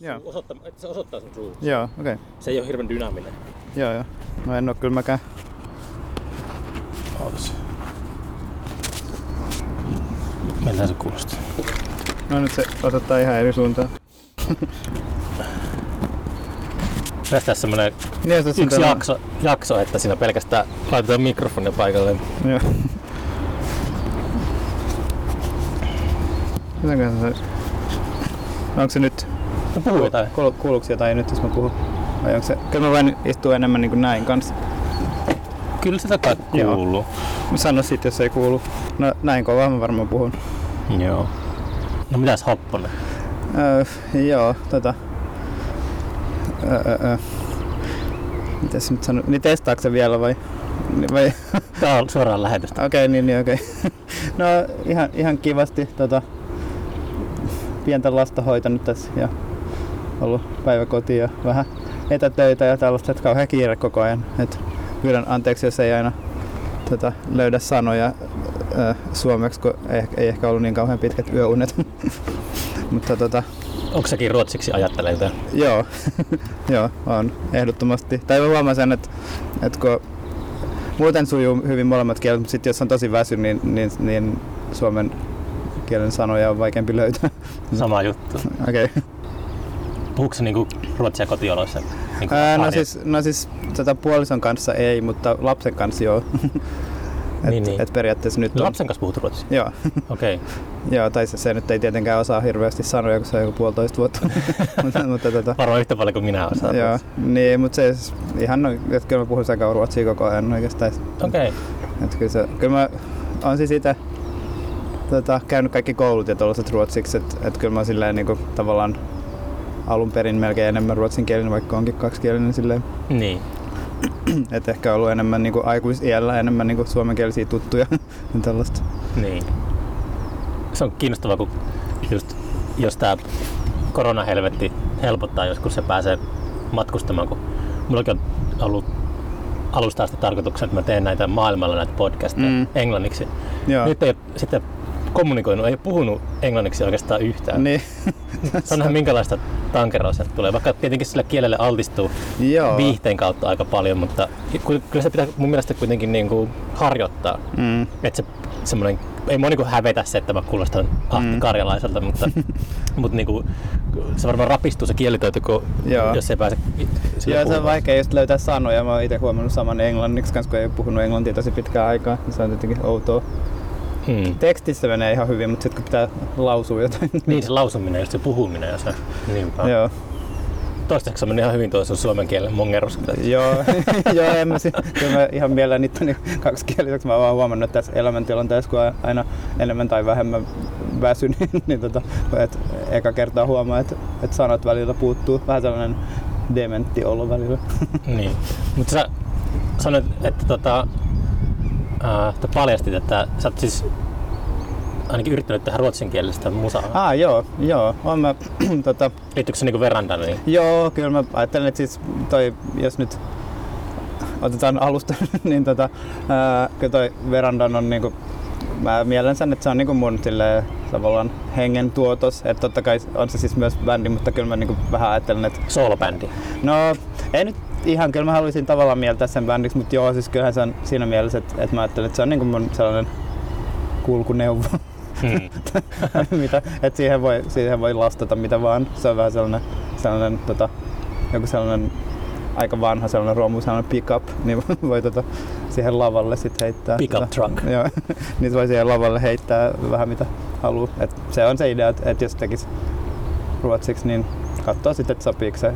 Joo. Osoittaa, että se osoittaa sun suun. Joo, okei. Okay. Se ei ole hirveän dynaaminen. Joo, joo. No en oo kyllä mäkään. Ootas. Miltä se kuulostaa? No nyt se osoittaa ihan eri suuntaan. Pitäisi tässä semmonen Niin, tässä yksi tällainen- jakso, jakso, että siinä pelkästään laitetaan mikrofoni paikalle. Joo. Mitenköhän se? Onko se nyt? No puhu jotain. Kuulu- Kuuluuko jotain nyt, jos mä puhun? Vai onko se? Kyllä mä voin istua enemmän niin kuin näin kanssa. Kyllä sitä kai Joo. kuuluu. Mä sano sit, jos ei kuulu. No näin kovaa mä varmaan puhun. Joo. No mitäs Hopponen? Öö, joo, tota... Öö, öö, öö. Mitäs nyt sano? Niin testaatko se vielä vai? Vai? Tää on suoraan lähetystä. Okei, niin, niin okei. No ihan, ihan kivasti tota, pientä lasta hoitanut tässä ja ollut päiväkotiin ja vähän etätöitä ja tällaista, että kauhean kiire koko ajan. Et pyydän anteeksi, jos ei aina tota, löydä sanoja ö, suomeksi, kun ei, ei ehkä ollut niin kauhean pitkät yöunet. Mutta tota, Onko säkin ruotsiksi ajattelee? Joo, joo, on ehdottomasti. Tai mä huomaan sen, että, että kun muuten sujuu hyvin molemmat kielet, mutta sitten jos on tosi väsy, niin, niin, niin suomen kielen sanoja on vaikeampi löytää. Sama juttu. Okei. Okay. Puhuuko se niinku ruotsia kotioloissa? Niinku Ää, no siis, no siis tota puolison kanssa ei, mutta lapsen kanssa joo. et, Niin, niin. et periaatteessa nyt on. Lapsen kanssa puhut ruotsia? Joo, Okei. Okay. joo, tai se, se nyt ei tietenkään osaa hirveästi sanoja, kun se on joku puolitoista vuotta. mutta, mutta tota, Varmaan yhtä paljon kuin minä osaan. joo, niin, mutta se siis ihan no, että kyllä mä puhun sekä ruotsia koko ajan oikeastaan. Okei. Okay. Et kyllä, se, kyllä mä oon siis itse tota, käynyt kaikki koulut ja tuollaiset ruotsiksi, että et kyllä mä silleen niinku, tavallaan alun perin melkein enemmän ruotsinkielinen, vaikka onkin kaksikielinen silleen. Niin. Et ehkä ollut enemmän niinku aikuisiällä enemmän niinku suomenkielisiä tuttuja ja tällaista. Niin. Se on kiinnostavaa, kun just, jos tämä koronahelvetti helpottaa joskus se pääsee matkustamaan, kun mullakin on ollut alusta asti tarkoituksena, että mä teen näitä maailmalla näitä podcasteja Mm. englanniksi. Joo. Nyt ei sitten kommunikoinut, ei puhunut englanniksi oikeastaan yhtään. Niin, Se on nähdä minkälaista tankeroa sieltä tulee, vaikka tietenkin sille kielelle altistuu joo. viihteen kautta aika paljon, mutta ky- kyllä se pitää mun mielestä kuitenkin niin kuin harjoittaa. Mm. Että se semmoinen, ei mua niinku hävetä se, että mä kuulostan Ahti Mm. Karjalaiselta, mutta, mutta niinku, se varmaan rapistuu se kielitaito, kun, Joo. jos ei pääse Joo, se on vaikea just löytää sanoja. Mä oon itse huomannut saman englanniksi kanssa, kun ei ole puhunut englantia tosi pitkään aikaa. niin Se on jotenkin outoa. Hmm. Tekstissä menee ihan hyvin, mutta sitten kun pitää lausua jotain. Niin se lausuminen ja se puhuminen ja se niinpä. Joo. Toistaiseksi se meni ihan hyvin tuo sun suomen kielen mongerus. Joo, joo, en mä, kyllä mä ihan mielelläni itteni kaksikieliseksi. Mä oon vaan huomannut, että tässä elämäntilanteessa, kun aina enemmän tai vähemmän väsy, niin, niin tota, et eka kertaa huomaa, että, että sanat välillä puuttuu. Vähän sellainen dementti olo välillä. niin. Mutta sä sanoit, että tota, äh, että paljastit, että sä oot siis ainakin yrittänyt tehdä ruotsinkielistä musaa. Ah, joo, joo. On mä, tota, Liittyykö se niinku verandaan? Niin? Joo, kyllä mä ajattelen, että siis toi, jos nyt otetaan alusta, niin tota, ää, kyllä toi Verandan on niinku, mä mielen sen, että se on niinku mun silleen, tavallaan hengen tuotos. Että totta kai on se siis myös bändi, mutta kyllä mä niinku vähän ajattelen, että Soolobändi. no ei nyt ihan, kyllä mä haluaisin tavallaan mieltää sen bändiksi, mutta joo, siis kyllähän se on siinä mielessä, että, että mä ajattelen, että se on niinku mun sellainen kulkuneuvo. Hmm. mitä, että siihen voi, siihen voi lastata mitä vaan. Se on vähän sellainen, sellainen tota, joku sellainen aika vanha sellainen romu, sellainen pickup, niin voi tota, siihen lavalle sitten heittää. Pickup tota, truck. Joo, niin voi siihen lavalle heittää vähän mitä haluaa. Et se on se idea, että et jos tekisi ruotsiksi, niin katsoo sitten, että sopiiko se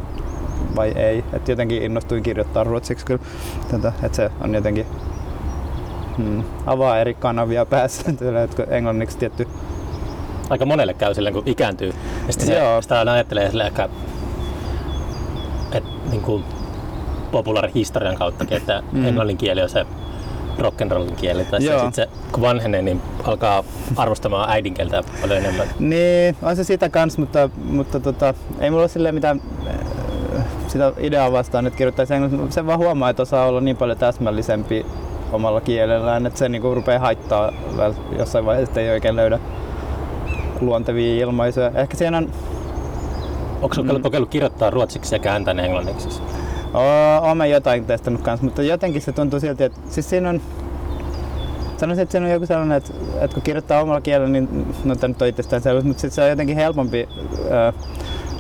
vai ei. Et jotenkin innostuin kirjoittaa ruotsiksi kyllä. Tätä, että se on jotenkin hmm, avaa eri kanavia päässä. että englanniksi tietty aika monelle käy silleen, kun ikääntyy. Ja sitten se, sitä aina ajattelee silleen ehkä, että niin kuin populaarihistorian kauttakin, että Mm. englannin kieli on se rock'n'rollin kieli. Tai sitten se, kun vanhenee, niin alkaa arvostamaan äidinkieltä paljon enemmän. Niin, on se sitä kans, mutta, mutta tota, ei mulla ole silleen mitään äh, sitä ideaa vastaan, että kirjoittaisi englanniksi. mutta Se vaan huomaa, että osaa olla niin paljon täsmällisempi omalla kielellään, että se niinku rupeaa haittaa jossain vaiheessa, että ei oikein löydä luontevia ilmaisuja. Ehkä siinä on, Onko mm. kokeillut kirjoittaa ruotsiksi ja kääntää englanniksi? Oon mä jotain testannut kanssa, mutta jotenkin se tuntuu silti, että siis siinä on sanoisin, että siinä on joku sellainen, että, että kun kirjoittaa omalla kielellä, niin no tämä nyt on itsestään selvä, mutta sitten se on jotenkin helpompi ää,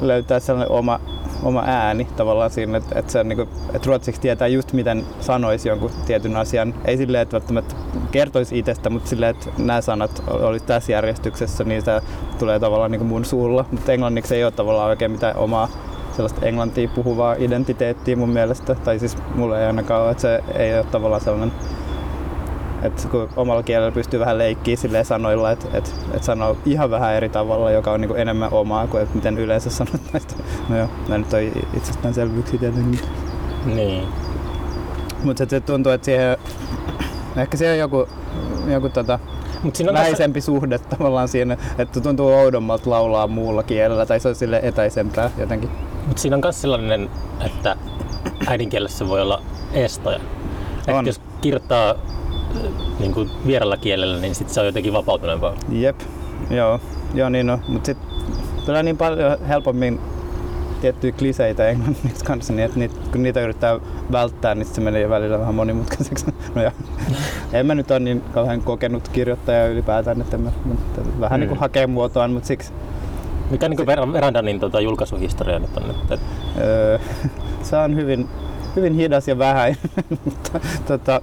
löytää sellainen oma, oma ääni tavallaan siinä, että, että, se on, niin kuin, että ruotsiksi tietää just miten sanoisi jonkun tietyn asian. Ei silleen, että välttämättä kertoisi itsestä, mutta silleen, että nämä sanat olisi tässä järjestyksessä, niin se tulee tavallaan niin kuin mun suulla. Mutta englanniksi ei ole tavallaan oikein mitään omaa sellaista englantia puhuvaa identiteettiä mun mielestä. Tai siis mulle ei ainakaan ole, että se ei ole tavallaan sellainen et kun omalla kielellä pystyy vähän leikkiä sille sanoilla, että et, et sanoo ihan vähän eri tavalla, joka on niinku enemmän omaa kuin miten yleensä sanot näistä. No joo, nämä nyt on itsestäänselvyyksiä tietenkin. Niin. Mutta se tuntuu, että siihen, ehkä se on joku, joku tota, Mut siinä on läheisempi tässä... suhde tavallaan siinä, että tuntuu oudommalta laulaa muulla kielellä tai se on sille etäisempää jotenkin. Mutta siinä on myös sellainen, että äidinkielessä voi olla estoja. On. Että jos kirjoittaa niin kuin vieralla kielellä, niin sit se on jotenkin vapautuneempaa. Jep, joo, joo niin on. Mutta sitten tulee niin paljon helpommin tiettyjä kliseitä englanniksi kanssa, niin että niitä, kun niitä yrittää välttää, niin se menee välillä vähän monimutkaiseksi. No ja, en mä nyt ole niin kauhean kokenut kirjoittaja ylipäätään, että mä, että vähän mm. niin kuin hakee muotoaan, mutta siksi mikä niin Verandanin tota, julkaisuhistoria nyt on? Että... Öö, se on hyvin, hyvin hidas ja vähäinen, mutta tota,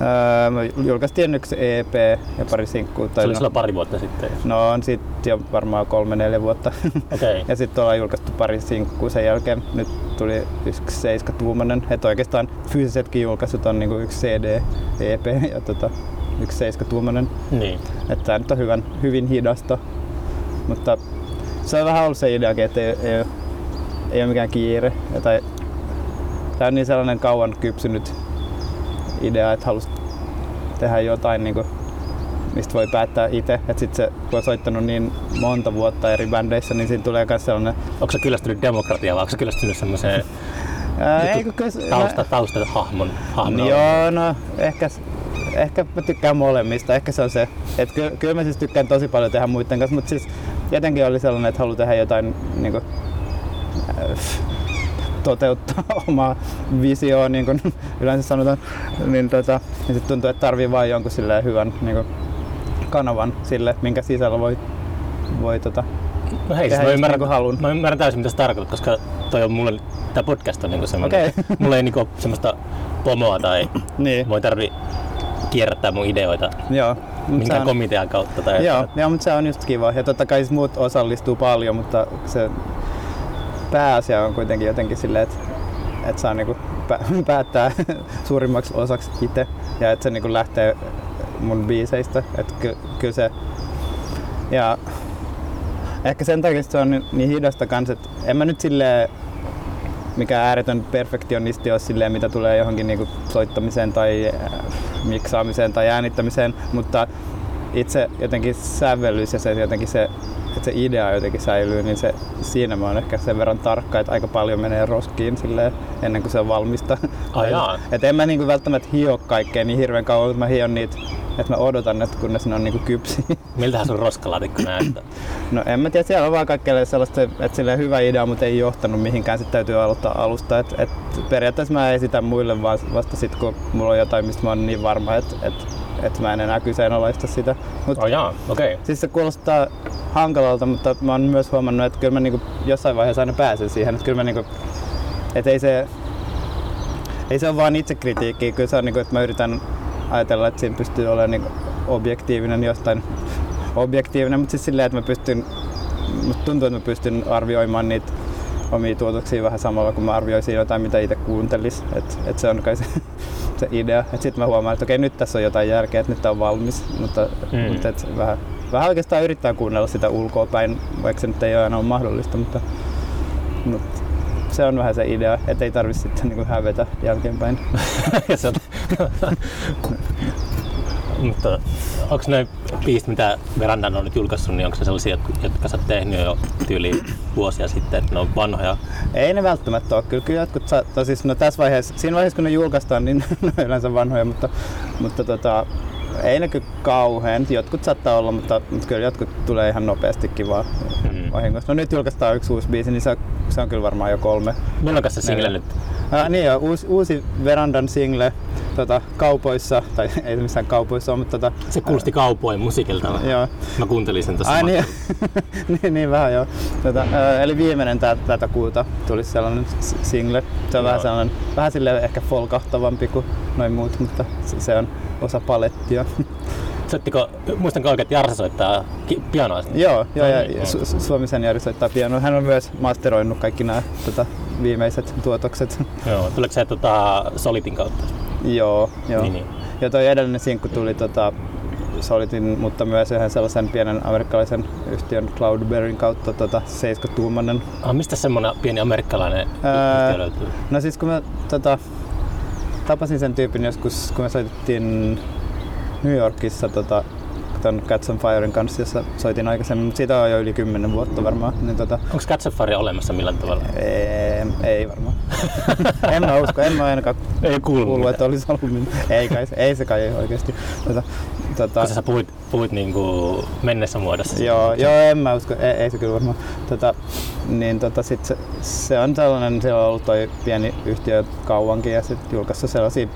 Öö, julkaistiin yksi EP ja pari sinkkuu. Se oli no, pari vuotta sitten? No on sitten jo varmaan kolme neljä vuotta. Okay. ja sitten ollaan julkaistu pari sinkkuu sen jälkeen. Nyt tuli yksi seiskatuumainen. Että oikeastaan fyysisetkin julkaisut on niinku yksi CD, EP ja tota, yksi seiskatuumainen. Niin. Että tämä nyt on hyvän, hyvin hidasta. Mutta se on vähän ollut se idea, että ei, ei, ei ole mikään kiire. Tai, tämä on niin sellainen kauan kypsynyt idea, että halusi tehdä jotain, niin kuin, mistä voi päättää itse. Että sitten se, kun on soittanut niin monta vuotta eri bändeissä, niin siinä tulee myös sellainen... Onko se kyllästynyt demokratiaan vai onko se kyllästynyt semmoiseen tausta, tausta hahmon, hahmon Joo, no ehkä, ehkä mä tykkään molemmista. Ehkä se on se, että kyllä, kyllä mä siis tykkään tosi paljon tehdä muiden kanssa, mutta siis jotenkin oli sellainen, että haluaa tehdä jotain niin kuin, äh, toteuttaa omaa visioa, niin kuin yleensä sanotaan, niin, tota, niin sitten tuntuu, että tarvii vain jonkun hyvän niin kuin kanavan sille, minkä sisällä voi, voi tota, No hei, siis mä ymmärrän, niin halun. mä ymmärrän täysin mitä sä tarkoitat, koska toi on mulle, tää podcast on niinku semmoinen, okay. mulla ei niinku semmoista pomoa tai niin. voi tarvi kierrättää mun ideoita Joo, minkään on... komitean kautta. Tai joo, että... joo, mutta se on just kiva. Ja totta kai muut osallistuu paljon, mutta se pääasia on kuitenkin jotenkin silleen, että, että saa niinku päättää suurimmaksi osaksi itse ja että se niinku lähtee mun biiseistä. Että ky- kyllä se, ja ehkä sen takia se on niin hidasta kans, että en mä nyt silleen mikä ääretön perfektionisti ole silleen, mitä tulee johonkin niinku soittamiseen tai miksaamiseen tai äänittämiseen, mutta itse jotenkin sävellys ja se jotenkin se että se idea jotenkin säilyy, niin se, siinä mä oon ehkä sen verran tarkka, että aika paljon menee roskiin silleen, ennen kuin se on valmista. Ai et en mä niinku välttämättä hio kaikkea niin hirveän kauan, että mä hion niitä että mä odotan, että kunnes ne on niinku kypsi. Miltähän sun roskalaatikko näyttää? No en mä tiedä, siellä on vaan kaikkea sellaista, että sillä hyvä idea, mutta ei johtanut mihinkään, sitten täytyy aloittaa alusta. Et, et periaatteessa mä esitän muille vasta sitten, kun mulla on jotain, mistä mä oon niin varma, että et, et mä en enää kyseenalaista sitä. Mut, oh jaa, okei. Okay. Siis se kuulostaa hankalalta, mutta mä oon myös huomannut, että kyllä mä niinku jossain vaiheessa aina pääsen siihen, että kyllä mä niinku, että ei se, ei se ole vaan itsekritiikkiä, kyllä se on niinku, että mä yritän ajatella, että siinä pystyy olemaan niinku objektiivinen jostain objektiivinen, mutta siis silleen, että mä pystyn, musta tuntuu, että mä pystyn arvioimaan niitä omia tuotoksia vähän samalla, kun mä arvioisin jotain, mitä itse kuuntelis. Et, et se on kai se, se idea. Sitten mä huomaan, että okei, nyt tässä on jotain järkeä, että nyt tää on valmis, mutta, mm. mutta et vähän vähän oikeastaan yrittää kuunnella sitä ulkoa päin, vaikka se nyt ei ole aina ole mahdollista, mutta, mutta se on vähän se idea, että ei tarvitse sitten niin hävetä jälkeenpäin. mutta onko ne biisit, mitä Verandan on nyt julkaissut, niin onko ne sellaisia, jotka sä oot tehnyt jo tyyli vuosia sitten, että ne on vanhoja? Ei ne välttämättä ole. Kyllä, kyllä jotkut, sa- siis, no tässä vaiheessa, siinä vaiheessa kun ne julkaistaan, niin ne on yleensä vanhoja, mutta, mutta tota, ei ne kyllä kauhean. Jotkut saattaa olla, mutta, mutta kyllä jotkut tulee ihan nopeastikin vaan. Mm. Mm. vahingossa. No nyt julkaistaan yksi uusi biisi, niin se, se on kyllä varmaan jo kolme. Milloin se single nyt? Ah, niin joo, uusi, uusi Verandan single tota, kaupoissa, tai ei se missään kaupoissa ole, mutta tota, Se kuulosti kaupoin musiikilta. joo. Mä kuuntelin sen tuossa. Ai niin, niin, niin vähän joo. Tota, ää, eli viimeinen tää, tätä kuuta tuli sellainen single. Se on Joo. vähän sellainen, vähän silleen ehkä folkahtavampi kuin noin muut, mutta se, se on osa palettia. Soittiko, muistanko oikein, että Jarsa soittaa pianoa? joo, joo, No ja niin, Su- Su- Suomisen Jari soittaa pianoa. Hän on myös masteroinut kaikki nämä tota, viimeiset tuotokset. Joo, tuleeko se tota, Solitin kautta? joo, joo. Niin, niin. Ja toi edellinen sinkku tuli tota, Solitin, mutta myös yhden sellaisen pienen amerikkalaisen yhtiön Cloudberryn kautta tota, 70-tuumainen Ah, mistä semmonen pieni amerikkalainen Ää, yhtiö löytyy? No siis kun mä tota, tapasin sen tyypin joskus, kun me soitettiin New Yorkissa tota, ton Cats on Firen kanssa, jossa soitin aikaisemmin, mutta siitä on jo yli 10 vuotta varmaan. Niin tota, Onko Cats of Fire olemassa millään tavalla? ei, ei varmaan. en mä usko, en mä ainakaan Ei kuulu kuullut, mitään. että olisi ollut mitään. Ei kai, ei se kai oikeasti. Tota, tota, Koska sä puhuit, puhuit niinku mennessä muodossa. Joo, joo, en mä usko, ei, ei se kyllä varmaan. Tota, niin tota, sit se, se, on sellainen, siellä on ollut toi pieni yhtiö kauankin ja sitten julkaissut sellaisia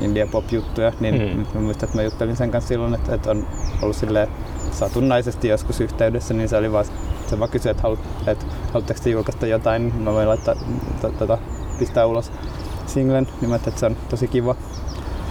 indie pop juttuja, niin Mm. muistan, että mä juttelin sen kanssa silloin, että, että on ollut silleen satunnaisesti joskus yhteydessä, niin se oli vaan, se vaan kysyi, että, halut, että haluatteko te julkaista jotain, niin mä voin laittaa, t- tota, pistää ulos singlen, niin mä että se on tosi kiva.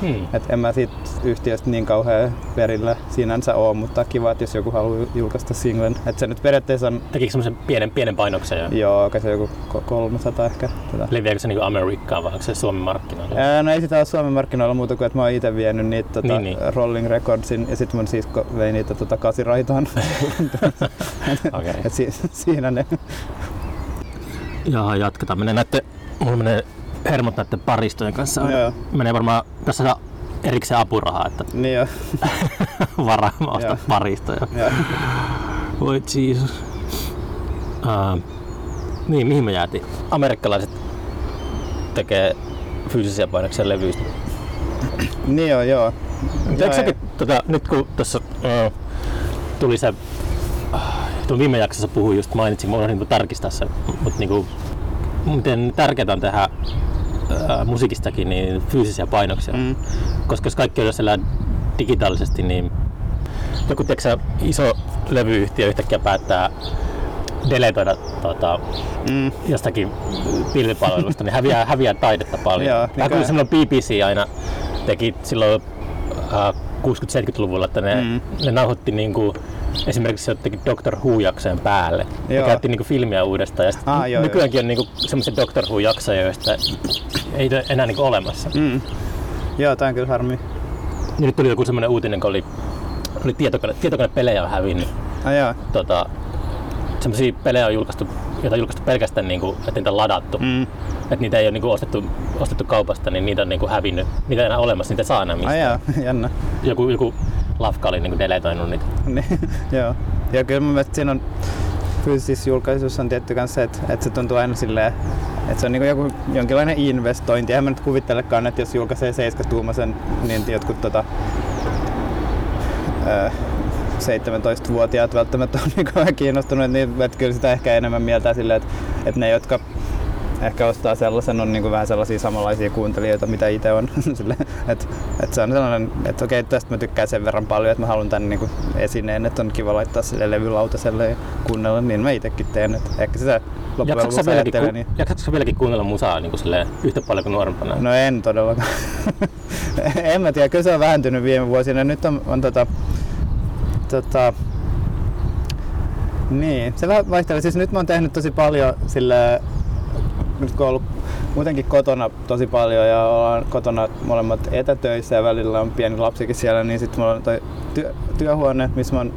Hmm. Et en mä siitä yhtiöstä niin kauhean perillä sinänsä oo, mutta kiva, että jos joku haluaa julkaista singlen. Et se nyt periaatteessa on, Tekikö semmoisen pienen, pienen painoksen ja joo, kai se joku ko- 300 ehkä. Tätä. leviääkö se niinku Amerikkaan vai onko se Suomen markkinoilla? Ää, no ei sitä ole Suomen markkinoilla muuta kuin, että mä oon itse vienyt niitä tota, Niin, niin. Rolling Recordsin ja sitten mun sisko vei niitä tota, kasiraitaan. Okei. Et si- siinä ne. Ja jatketaan. Menee näette, mulla menee hermot näiden paristojen kanssa. Joo. Menee varmaan, tässä saa erikseen apurahaa, että niin jo. varaa mä ostan Joo. paristoja. Joo. Voi Jeesus. Uh, niin, mihin me jäätiin? Amerikkalaiset tekee fyysisiä painoksia levyistä. niin joo, joo. Eikö säkin, tota, nyt kun tuossa uh, tuli se, uh, tuon viime jaksossa puhuin just mainitsin, mä unohdin niinku tarkistaa sen, mutta niinku, miten tärkeää on tehdä uh, musiikistakin niin fyysisiä painoksia. Mm. Koska jos kaikki elää digitaalisesti, niin joku tiedätkö, sä, iso levyyhtiö yhtäkkiä päättää deletoida tota, Mm. jostakin pilvipalvelusta, niin häviää, häviää taidetta paljon. Joo, Vähän niin kuin semmoinen BBC aina teki silloin äh, 60-70-luvulla, että ne, Mm. ne nauhoitti niinku, esimerkiksi jotenkin Doctor Who-jaksojen päälle. Ja Joo. käytti niinku filmiä uudestaan. Ja sit Ah, joo, nykyäänkin on niinku semmoisia Doctor Who-jaksoja, joista ei ole enää niinku olemassa. Mm. Joo, tää on kyllä harmi. Ja nyt tuli joku semmoinen uutinen, kun oli, oli tietokone, tietokonepelejä on hävinnyt. Ai joo. Tota, semmoisia pelejä on julkaistu, joita on julkaistu pelkästään, niinku, että niitä on ladattu. Mm. Että niitä ei ole niinku ostettu, ostettu kaupasta, niin niitä on niinku hävinnyt. Niitä ei enää olemassa, niitä ei saa enää Ai mistään. joo, jännä. Joku, joku lafka oli niinku deletoinut niitä. Niin, joo. Ja kyllä mun mielestä siinä on fyysisissä julkaisuissa on tietty kanssa että, että se tuntuu aina silleen, että se on niin joku jonkinlainen investointi. Eihän mä nyt kuvittelekaan, että jos julkaisee 7-tuumaisen, niin jotkut tota, ää, 17-vuotiaat välttämättä on niin kauhean kiinnostuneet, niin että kyllä sitä ehkä enemmän mieltää silleen, että, että ne, jotka ehkä ostaa sellaisen, on niin vähän sellaisia samanlaisia kuuntelijoita, mitä itse on. Sille, että, että se on sellainen, että okei, tästä mä tykkään sen verran paljon, että mä haluan tämän niin esineen, että on kiva laittaa sille levylautaselle ja kuunnella, niin mä itsekin teen. Että ehkä sitä loppujen lopuksi vieläkin, ajattelee, ku, niin jaksatko vieläkin kuunnella musaa niin silleen, yhtä paljon kuin nuorempana? No en todellakaan. en mä tiedä, kyllä se on vähentynyt viime vuosina. Nyt on, on tota, tota, niin, se vähän vaihtelee. Siis nyt mä oon tehnyt tosi paljon sille, nyt kun on ollut muutenkin kotona tosi paljon ja ollaan kotona molemmat etätöissä ja välillä on pieni lapsikin siellä, niin sitten mulla on toi työ, työhuone, missä mä oon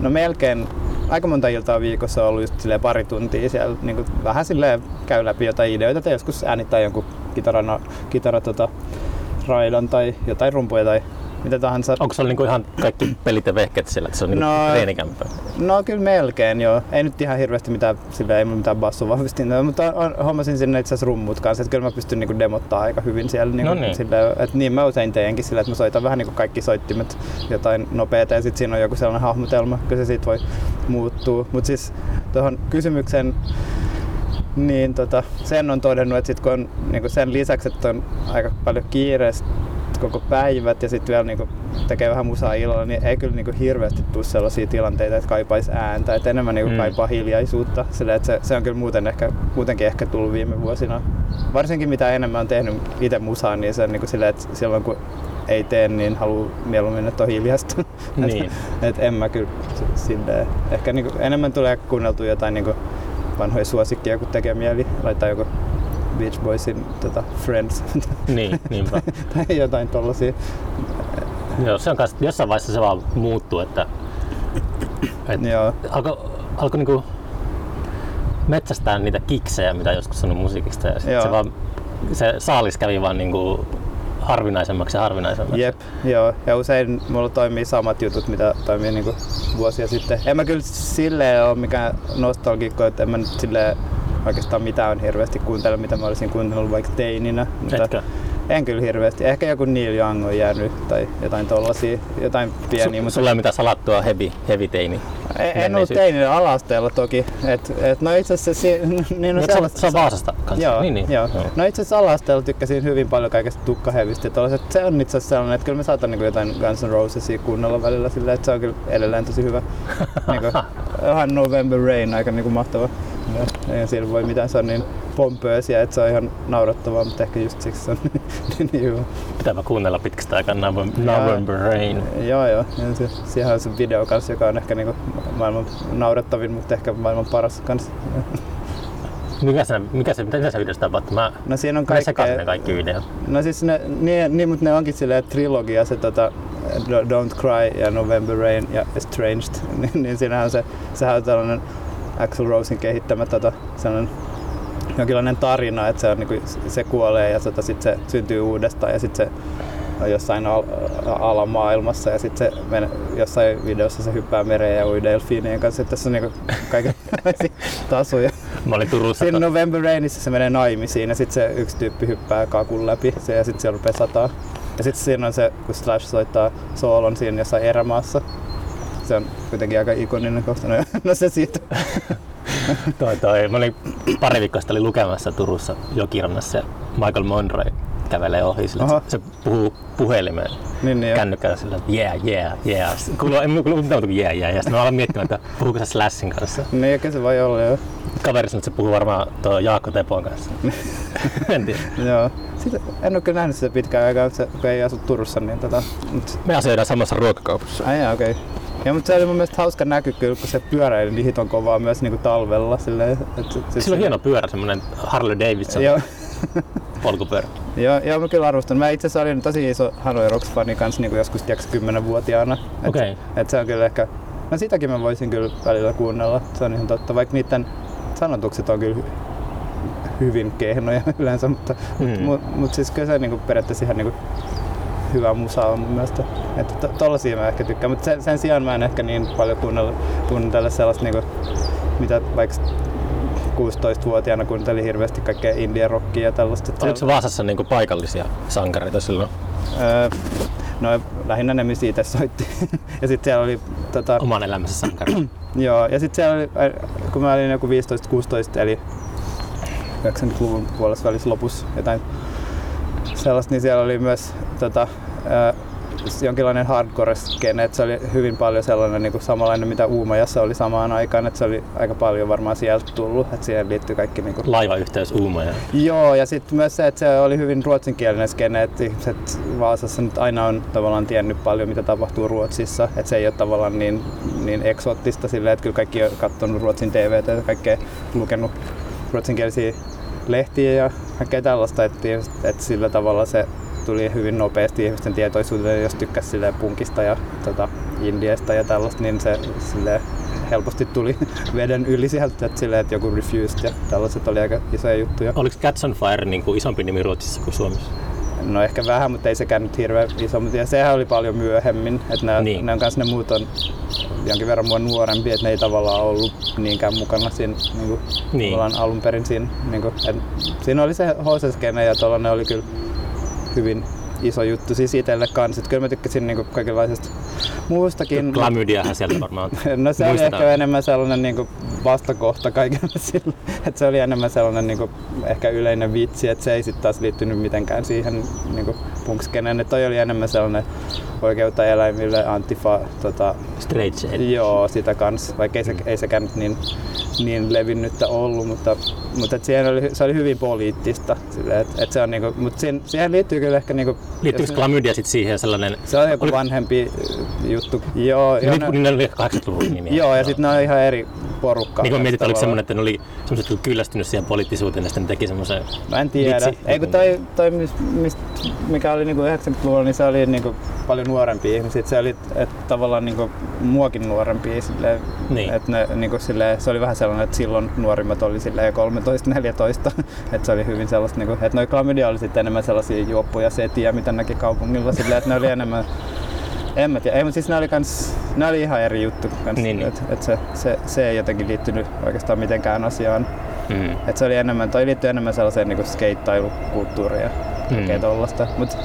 no melkein aika monta iltaa viikossa ollut just pari tuntia siellä niin kuin vähän silleen käy läpi jotain ideoita tai joskus äänittää jonkun kitaran, kitara tota, raidan tai jotain rumpuja tai mitä tahansa. Onko se niinku ihan kaikki pelit ja vehket siellä, että se on niinku No, treenikämppä? No kyllä melkein joo. Ei nyt ihan hirveästi mitään, sillä ei mulla mitään bassovahvistinta, mutta on, hommasin sinne itse asiassa rummut kanssa, että kyllä mä pystyn niinku demottaa aika hyvin siellä. Niinku, No niin. sillä, että niin mä usein teenkin sillä, että mä soitan vähän niinku kaikki soittimet jotain nopeeta ja sitten siinä on joku sellainen hahmotelma, kyllä se siitä voi muuttua. Mutta siis tuohon kysymykseen niin tota, sen on todennut, että sit kun on niinku sen lisäksi, että on aika paljon kiireistä koko päivät ja sitten vielä niinku tekee vähän musaa illalla, niin ei kyllä niinku hirveästi tule sellaisia tilanteita, että kaipaisi ääntä. Et enemmän niinku Mm. kaipaa hiljaisuutta. Sillä, että se, se, on kyllä muuten ehkä, muutenkin ehkä tullut viime vuosina. Varsinkin mitä enemmän on tehnyt itse musaa, niin se on niinku sillä, että silloin kun ei tee, niin haluaa mieluummin, että on hiljasta. Niin. et, et en mä kyllä silleen. Ehkä niinku enemmän tulee kuunneltua jotain niinku vanhoja suosikkia, kun tekee mieli laittaa joku Beach Boysin tota, Friends Niin, niinpä. tai jotain tollasia. Joo, se on kans, jossain vaiheessa se vaan muuttuu, että, että Joo. alkoi alko niinku metsästää niitä kiksejä, mitä joskus on musiikista. Ja sit se, vaan, se saalis kävi vaan niinku harvinaisemmaksi ja harvinaisemmaksi. Jep, joo. Ja usein mulla toimii samat jutut, mitä toimii niinku vuosia sitten. En mä kyllä silleen ole mikään nostalgikko, että en mä nyt silleen oikeastaan mitään hirveästi kuuntele, mitä mä olisin kuunnellut vaikka teininä. Etkö? en kyllä hirveästi. Ehkä joku Neil Young on jäänyt tai jotain tollasia, jotain pieniä. Su, mutta sulla ei mitään salattua heavy, heavy teini. en, en ollut teininä alasteella toki. Et, et, no itse asiassa si- niin no Mutta se, on- se on Vaasasta kanssa. Joo, niin, niin. joo. No itse asiassa alasteella tykkäsin hyvin paljon kaikesta tukkahevistä. tollaset. Se on itse asiassa sellainen, että kyllä mä saatan niinku jotain Guns N' Rosesia kuunnella välillä silleen, että se on kyllä edelleen tosi hyvä. niinku, ihan November Rain aika niinku mahtava. Ei siinä voi mitään, se on niin pompöösiä, että se on ihan naurattavaa, mutta ehkä just siksi se on niin, niin hyvä. Pitääpä kuunnella pitkästä aikaa November, November Rain. Joo joo, ja se, siihen on se video kanssa, joka on ehkä niinku maailman naurettavin, mutta ehkä maailman paras kanssa. Mikä se, mikä se, mitä se videossa tapahtuu? Mä, No siinä on mä kaikkea, ne kaikki videot. No siis ne, niin, niin mutta ne onkin silleen trilogia, se tota, Do- Don't Cry ja November Rain ja Estranged, niin, niin siinähän on se, sehän on tällainen Axl Rosen kehittämä tota, sellainen jonkinlainen tarina, että se, on, niinku, se kuolee ja tota, sitten se syntyy uudestaan ja sitten se on jossain al- alamaailmassa ja sitten se menee, jossain videossa se hyppää mereen ja ui delfiinien kanssa. Et Tässä on niinku kaikenlaisia tasoja. Mä olin Turussa. Siinä November Rainissa se menee naimisiin ja sitten se yksi tyyppi hyppää kakun läpi se, ja sitten se rupeaa sataa. Ja sitten siinä on se, kun Slash soittaa soolon siinä jossain erämaassa. Se on kuitenkin aika ikoninen kohta. No, no se siitä. toi, toi. Mä olin pari viikkoa sitten olin lukemassa Turussa jokirannassa ja Michael Monroe kävelee ohi sillä, että se puhuu puhelimeen Niin, niin kännykällä sillä, että yeah, yeah, yeah. Kuuluu, en kuulu mitään muuta kuin yeah, yeah. Ja sitten mä aloin miettimään, että puhuuko se Slashin kanssa. Niin, eikä se voi olla jo. Kaveri sanoi, että se puhuu varmaan tuo Jaakko Tepon kanssa. en tiedä. Joo. Sitten en ole kyllä nähnyt sitä pitkään aikaa, kun ei asu Turussa, niin tota, mut, Me asioidaan samassa ruokakaupassa. ai okei. Okay. Ja, mutta se oli mun mielestä hauska näky kyllä, kun se pyöräili niin hiton kovaa myös niinku talvella. Silleen, et, et, Sillä on hieno pyörä, semmonen Harley Davidson Joo, polkupyörä. joo, joo, mä kyllä arvostan. Mä itse asiassa olin tosi iso Hanoi Rocks-fani kanssa niin joskus tiiäks, 10-vuotiaana. Et, Okei. et se on kyllä ehkä... No sitäkin mä voisin kyllä välillä kuunnella, se on ihan totta. Vaikka niiden sanotukset on kyllä hy- hyvin kehnoja yleensä, mutta Mm. mm. mut, mut siis kyllä se niinku periaatteessa ihan niinku hyvä musa on mun mielestä. Että to, tollasia mä ehkä tykkään, mutta sen, sen sijaan mä en ehkä niin paljon kuunnella, kuunnella sellaista niinku, mitä vaikka 16-vuotiaana kuuntelin hirveästi kaikkea indie rockia ja tällaista. Oliko se Vaasassa niinku paikallisia sankareita silloin? Öö, no lähinnä ne, missä itse soitti. ja sitten siellä oli tota, Oman elämänsä sankari. Joo, ja sitten siellä oli, kun mä olin joku 15-16, eli 90-luvun puolessa välissä lopussa jotain sellaista, niin siellä oli myös tota, ää, jonkinlainen hardcore-skene, että se oli hyvin paljon sellainen niin kuin samanlainen, mitä Uumajassa oli samaan aikaan, että se oli aika paljon varmaan sieltä tullut, että siihen liittyy kaikki niin kuin Laivayhteys Uumaja. Joo, ja sitten myös se, että se oli hyvin ruotsinkielinen skene, että ihmiset Vaasassa nyt aina on tavallaan tiennyt paljon, mitä tapahtuu Ruotsissa, että se ei ole tavallaan niin, niin eksoottista silleen, että kyllä kaikki on katsonut Ruotsin TVtä ja kaikkea lukenut ruotsinkielisiä lehtiä ja kaikkea tällaista, että, että sillä tavalla se tuli hyvin nopeasti ihmisten tietoisuuteen, jos tykkäsi silleen punkista ja tota, indiasta ja tällaista, niin se silleen helposti tuli veden yli sieltä, että, silleen, että joku Refused ja tällaiset oli aika isoja juttuja. Oliko Cats on Fire niinku isompi nimi Ruotsissa kuin Suomessa? No ehkä vähän, mutta ei sekään nyt hirveän iso, mutta ja sehän oli paljon myöhemmin. Että ne, Niin. ne on kanssa ne muut on jonkin verran mua nuorempi, että ne ei tavallaan ollut niinkään mukana siinä niin kuin, Niin. alun perin siinä. Niin kuin, et, siinä oli se HC-skene ja tuollainen oli kyllä hyvin iso juttu siis itselle kanssa. Et kyllä mä tykkäsin niin kuin, kaikenlaisesta muustakin. Klamydiahan sieltä varmaan No se oli ehkä enemmän sellainen niin vastakohta kaikille sille, että se oli enemmän sellainen niin kuin, ehkä yleinen vitsi, että se ei sitten taas liittynyt mitenkään siihen niin punkskeneen. Että toi oli enemmän sellainen oikeutta eläimille, antifa, tota, straight shade. joo, sitä kans, vaikka ei, se, ei sekään nyt niin, niin levinnyttä ollut, mutta, mutta et siihen oli, se oli hyvin poliittista. Sille, et, et se on niinku, mutta siihen, siihen liittyy kyllä ehkä niinku, Liittyykö jos- klamydia sitten siihen sellainen... se on joku Oli- vanhempi juttu. Joo, joo, Nyt ne- kun ne oli 80-luvun nimiä. Joo, ja sitten ne on ihan eri porukkaa. Niin kun mietit, oliko semmoinen, että ne oli semmoiset, kyllästynyt siihen poliittisuuteen ja sitten ne teki semmoisen... Mä en tiedä. Vitsi. Ei kun toi, toi mist, mikä oli niinku 90-luvulla, niin se oli niinku paljon nuorempia ihmisiä. Se oli et, tavallaan niinku muakin nuorempia. Silleen, Niin. et ne, niinku silleen, se oli vähän sellainen, että silloin nuorimmat oli silleen 13-14. että se oli hyvin sellaista, niinku, että noi klamydia oli sitten enemmän sellaisia juoppuja setiä, mitä näki kaupungilla. Silleen, että ne oli enemmän en mä tiedä. Ei, mutta siis ne oli, kans, ne oli ihan eri juttu. Kans, Niin, niin. Et, et se, se, se, ei jotenkin liittynyt oikeastaan mitenkään asiaan. Mm. Et se oli enemmän, toi liittyy enemmän sellaiseen niinku skeittailukulttuuriin ja Mm. kaikkea tollasta. Mut,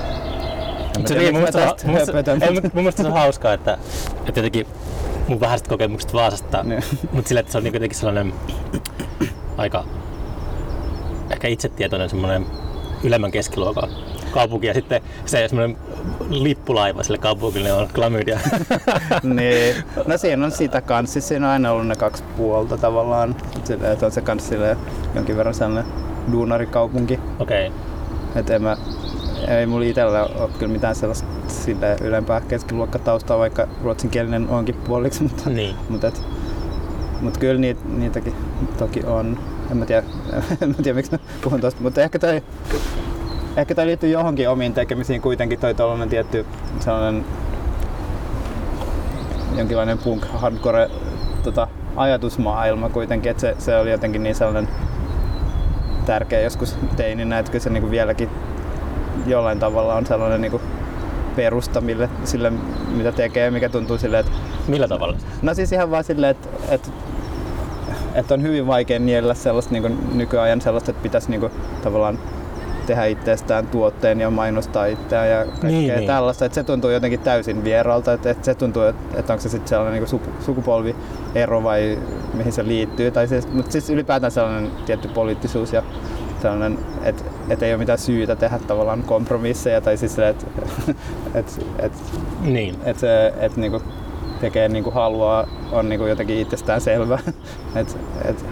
Mut Se oli mun mun mielestä, ei, mut mun mielestä se on hauskaa, että, että jotenkin mun vähäiset kokemukset Vaasasta, Niin. mutta sillä, että se on niinku jotenkin sellainen aika ehkä itsetietoinen semmoinen ylemmän keskiluokan kaupunki ja sitten se semmoinen lippulaiva sille kaupungille on klamydia. niin, no siinä on sitä kans. Siis siinä on aina ollut ne kaksi puolta tavallaan. Sille, että on se kans silleen jonkin verran sellainen duunarikaupunki. Okei. Okay. Et en mä, ei mulla itellä ole kyllä mitään sellaista sille ylempää keskiluokkataustaa, vaikka ruotsinkielinen onkin puoliksi, mutta, Niin. mutta, et, mutta kyllä niitä, niitäkin toki on. En mä tiedä, en mä tiedä miksi mä puhun tosta, mutta ehkä toi, ehkä toi liittyy johonkin omiin tekemisiin kuitenkin toi tollanen tietty sellainen jonkinlainen punk hardcore tota, ajatusmaailma kuitenkin, että se, se oli jotenkin niin sellainen tärkeä joskus teininä, että kyllä se niinku vieläkin jollain tavalla on sellainen niinku perusta mille, sille, mitä tekee, mikä tuntuu silleen, että Millä tavalla? No siis ihan vaan silleen, että, että, että on hyvin vaikea niellä sellaista niin nykyajan sellaista, että pitäisi niin tavallaan tehdä itsestään tuotteen ja mainostaa itseään ja kaikkea Niin, niin, niin. tällaista. Että se tuntuu jotenkin täysin vieraalta. Että, että se tuntuu, että, että onko se sitten sellainen niin suku, sukupolviero vai mihin se liittyy. Tai siis, mutta siis ylipäätään sellainen tietty poliittisuus ja sellainen, että, että ei ole mitään syytä tehdä tavallaan kompromisseja. Tai siis että, että, että Niin. että se et niinku tekee niinku haluaa on niinku jotenkin itsestään selvä. et, et,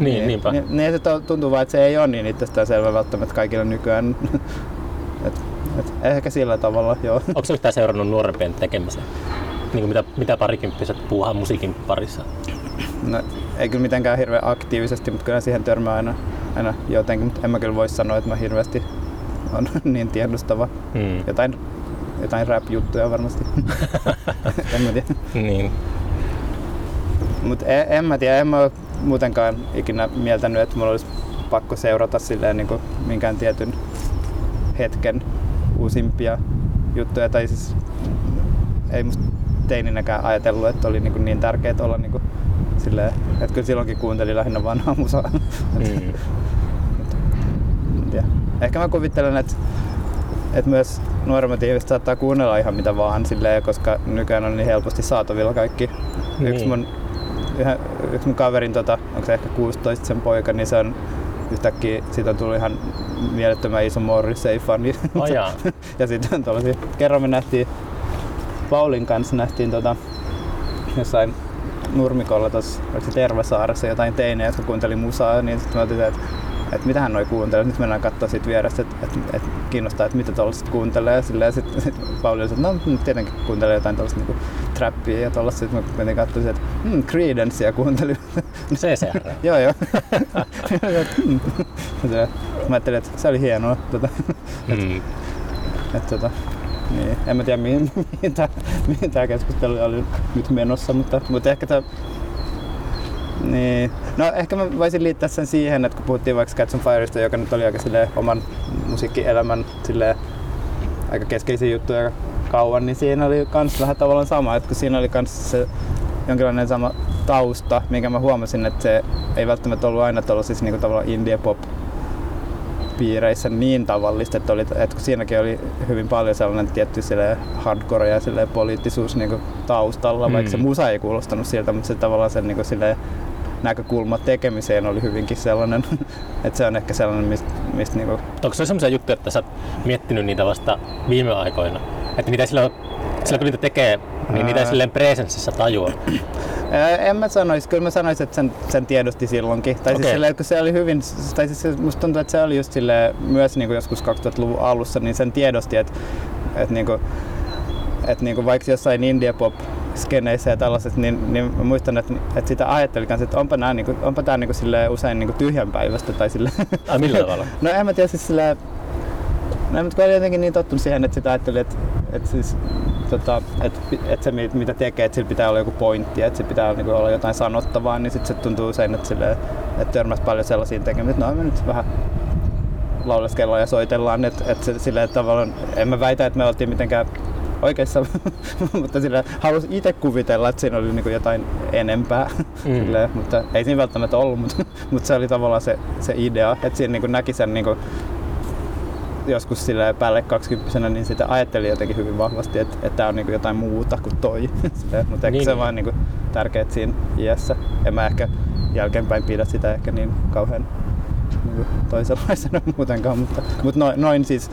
Niin, niinpä. Niin, niin se tuntuu vaan, että se ei ole niin itsestään selvä välttämättä kaikille nykyään. et, et, ehkä sillä tavalla, joo. Onko yhtään seurannut nuorempien tekemistä? Niin mitä, mitä parikymppiset puuhaa musiikin parissa? No, ei kyllä mitenkään hirveän aktiivisesti, mutta kyllä siihen törmää aina, aina jotenkin. Mutta en mä kyllä voi sanoa, että mä hirveästi on niin tiedostava. Hmm. Jotain, jotain rap-juttuja varmasti. en mä tiedä. Niin. Mutta en, en mä tiedä, en mä muutenkaan ikinä mieltänyt, että mulla olisi pakko seurata silleen niin minkään tietyn hetken uusimpia juttuja. Tai siis ei musta teininäkään ajatellut, että oli niin, niin tärkeää olla niin silleen, että kyllä silloinkin kuuntelin lähinnä vanhaa musaa. Tiedä. Ehkä mä kuvittelen, että, että myös nuoremmat ihmiset saattaa kuunnella ihan mitä vaan silleen, koska nykyään on niin helposti saatavilla kaikki. Niin. Yksi mun, yhä, yksi mun kaverin, tota, onko se ehkä 16 sen poika, niin se on yhtäkkiä, siitä on tullut ihan mielettömän iso Morrissey-fani. Oh jaa. ja sitten on tollasia, kerran me nähtiin, Paulin kanssa nähtiin tota, jossain nurmikolla tuossa, oliko se Tervasaaressa jotain teinejä, jotka kuunteli musaa, niin sitten mä otin, että että mitähän noi kuuntelee. Nyt mennään katsoa siitä vierestä, että et, et kiinnostaa, että mitä tuollaiset kuuntelee. Silleen, sit, sit Pauli oli, että no tietenkin kuuntelee jotain tuollaista niinku trappia ja tuollaista. Sitten mä menin katsoin, että hmm, Creedencea kuuntelin. CCR. joo, joo. Ja mä ajattelin, että se oli hienoa. Tota, Hmm. että, tota, niin, en mä tiedä mihin, mihin tämä mihin keskustelu oli nyt menossa, mutta, mutta ehkä tämä niin. No ehkä mä voisin liittää sen siihen, että kun puhuttiin vaikka Cats on Fireista, joka nyt oli aika silleen oman musiikkielämän silleen, aika keskeisiä juttuja aika kauan, niin siinä oli kans vähän tavallaan sama, että kun siinä oli kans se jonkinlainen sama tausta, minkä mä huomasin, että se ei välttämättä ollut aina tuollaisissa niin tavallaan indie pop piireissä niin tavallista, että, oli, että kun siinäkin oli hyvin paljon sellainen tietty hardcore ja poliittisuus niin taustalla, mm. vaikka se musa ei kuulostanut siltä, mutta se tavallaan sen niin kuin, näkökulma tekemiseen oli hyvinkin sellainen, että se on ehkä sellainen, mistä... mistä niin kuin... Onko se sellaisia juttuja, että sä oot miettinyt niitä vasta viime aikoina? Että mitä silloin, silloin kun niitä tekee, niin niitä silleen presenssissä tajua? En mä sanoisi, kyllä mä sanoisin, että sen, sen tiedosti silloinkin. Tai okay. siis silleen, kun se oli hyvin, tai siis musta tuntuu, että se oli just sille myös niin kuin joskus 2000-luvun alussa, niin sen tiedosti, että, että, niin kuin, että niin kuin vaikka jossain indie pop skeneissä ja tällaiset, niin, niin mä muistan, että, että sitä ajattelin kanssa, että onpa, nää, niin kuin, onpa tää niin kuin sille usein niin kuin tyhjänpäivästä. Tai sille. Ai millä tavalla? no en mä tiedä, siis silleen, No, mutta kun oli jotenkin niin tottunut siihen, että sitä ajatteli, että, että, siis, tota, että, että se mitä tekee, että sillä pitää olla joku pointti, että se pitää niin kuin, olla jotain sanottavaa, niin sitten se tuntuu usein, että, sille, että törmäsi paljon sellaisiin tekemisiin, että no me nyt vähän lauleskellaan ja soitellaan, että, että sille, että tavallaan, en mä väitä, että me oltiin mitenkään oikeassa, mutta sillä halusin itse kuvitella, että siinä oli niin kuin jotain enempää, mm. sille, mutta ei siinä välttämättä ollut, mutta, mutta se oli tavallaan se, se idea, että siinä niin kuin näki sen niin kuin, joskus sillä päälle 20 niin sitä ajattelin jotenkin hyvin vahvasti, että, että tämä on niin jotain muuta kuin toi. mutta niin. se on vaan niin tärkeää siinä iässä. En mä ehkä jälkeenpäin pidä sitä ehkä niin kauhean niin toisenlaisena muutenkaan, mutta, mutta noin, noin, siis,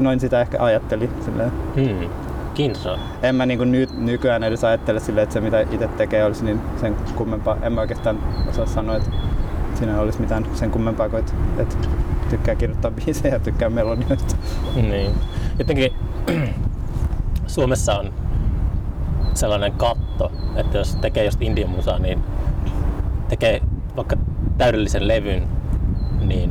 noin sitä ehkä ajatteli. Silleen. Hmm. Kiintosaa. En mä niin ny, nykyään edes ajattele silleen, että se mitä itse tekee olisi niin sen kummempaa. En mä oikeastaan osaa sanoa, että siinä olisi mitään sen kummempaa kuin, että, että tykkää kirjoittaa biisejä ja tykkää melodioista. Niin. Jotenkin Suomessa on sellainen katto, että jos tekee just indian musaa, niin tekee vaikka täydellisen levyn, niin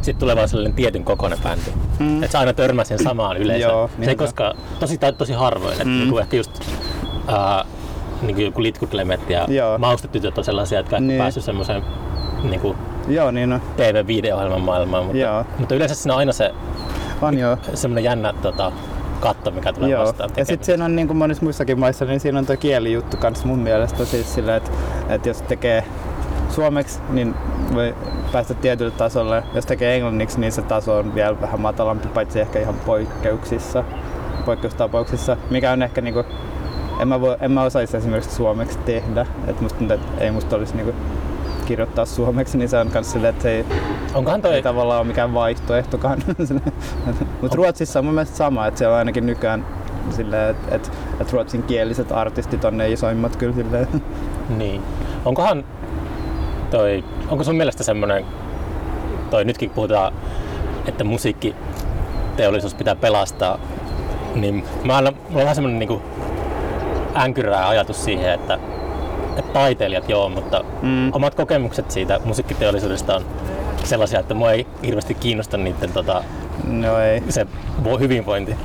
sitten tulee vaan sellainen tietyn kokoinen bändi. Mm. Että sä aina törmää sen samaan yleisöön. Joo, se ei koskaan, tosi, tosi harvoin. Että mm. niin ehkä just uh, niin kuin joku litkutlemet ja maustetytöt on sellaisia, jotka niin. päässyt semmoiseen niin kuin Joo, niin on. TV-videohjelman maailmaan, mutta, joo. mutta yleensä siinä on aina se on, joo. semmoinen jännä tota, katto, mikä tulee Joo. vastaan. Ja sitten siinä on niin kuin monissa muissakin maissa, niin siinä on tuo kielijuttu kanssa mun mielestä siis sillä, että, että jos tekee suomeksi, niin voi päästä tietylle tasolle. Jos tekee englanniksi, niin se taso on vielä vähän matalampi, paitsi ehkä ihan poikkeuksissa, poikkeustapauksissa, mikä on ehkä niinku, en mä, voi, en mä osaisi esimerkiksi suomeksi tehdä, että musta että ei musta olisi niinku kirjoittaa suomeksi, niin se on myös silleen, että se ei, Onkohan toi... ei tavallaan ole mikään vaihtoehtokaan. Mutta Ruotsissa on mun mielestä sama, että siellä on ainakin nykyään silleen, että, että, että ruotsinkieliset artistit on ne isoimmat kyllä silleen. Niin. Onkohan toi, onko sun mielestä semmoinen, toi nytkin puhutaan, että musiikkiteollisuus pitää pelastaa, niin mä annan, mulla on vähän semmoinen niin änkyrää ajatus siihen, että että taiteilijat joo, mutta mm. omat kokemukset siitä musiikkiteollisuudesta on sellaisia, että mua ei hirveästi kiinnosta niiden tota, no ei. se hyvinvointi.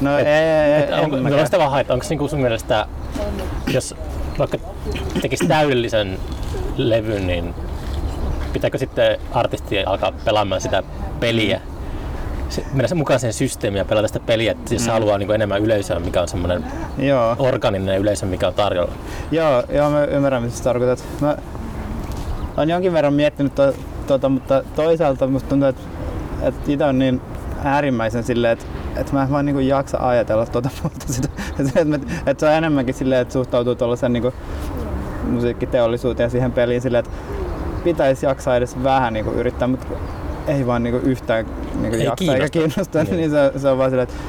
No et, ei, ei, et, onko, ei, sitä vähän, että onko niinku sun mielestä, jos vaikka tekisi täydellisen levyn, niin pitääkö sitten artisti alkaa pelaamaan sitä peliä mennä mukaan sen systeemiin ja pelata sitä peliä, että siis mm. haluaa niin enemmän yleisöä, mikä on semmoinen joo. organinen yleisö, mikä on tarjolla. Joo, joo mä ymmärrän, mitä sä tarkoitat. Mä olen jonkin verran miettinyt to, tuota, mutta toisaalta musta tuntuu, että, että itse on niin äärimmäisen silleen, että, että mä en vaan niin jaksa ajatella tuota puolta sitä. Että, että, että se on enemmänkin silleen, että suhtautuu tuollaisen niin musiikkiteollisuuteen ja siihen peliin silleen, että pitäisi jaksaa edes vähän niin yrittää, mutta ei vaan niinku yhtään niinku ei jaksa eikä kiinnosta, niin, niin se, se on vaan silleen, että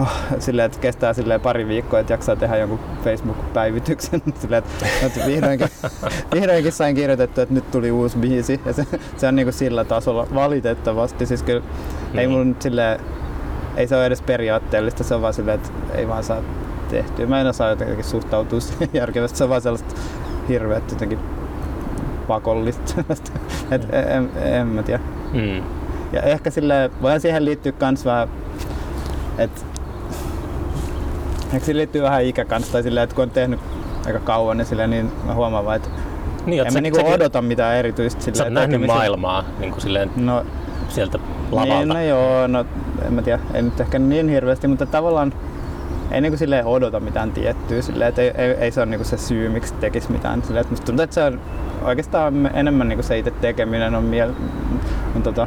oh, silleen, että kestää silleen pari viikkoa, että jaksaa tehdä jonkun Facebook-päivityksen. silleen, että, että vihdoinkin, vihdoinkin sain kirjoitettu, että nyt tuli uusi biisi. Ja se, se on niinku sillä tasolla valitettavasti. Siis kyllä mm-hmm. ei mun silleen, ei se ole edes periaatteellista, se on vaan silleen, että ei vaan saa tehtyä. Mä en osaa jotenkin suhtautua siihen järkevästi, se on vaan sellaista hirveät jotenkin pakollista. Et, en, en, mä tiedä. Mm. Ja ehkä sille voi siihen liittyä kans vähän, että ehkä siihen liittyy vähän ikä kanssa, tai silleen, että kun on tehnyt aika kauan, niin, silleen, niin mä huomaan vaan, että Niin, en mä niinku odota mitään erityistä Sä oot silleen nähnyt maailmaa niin kuin silleen No, sieltä lavalta. niin, no joo, no en mä tiedä, ei nyt ehkä niin hirveästi, mutta tavallaan ei niinku silleen odota mitään tiettyä, silleen, että ei, ei, ei, se ole niinku se syy, miksi tekis mitään. Silleen, että musta tuntuu, että se on oikeastaan enemmän niinku se itse tekeminen on, miel, on tota,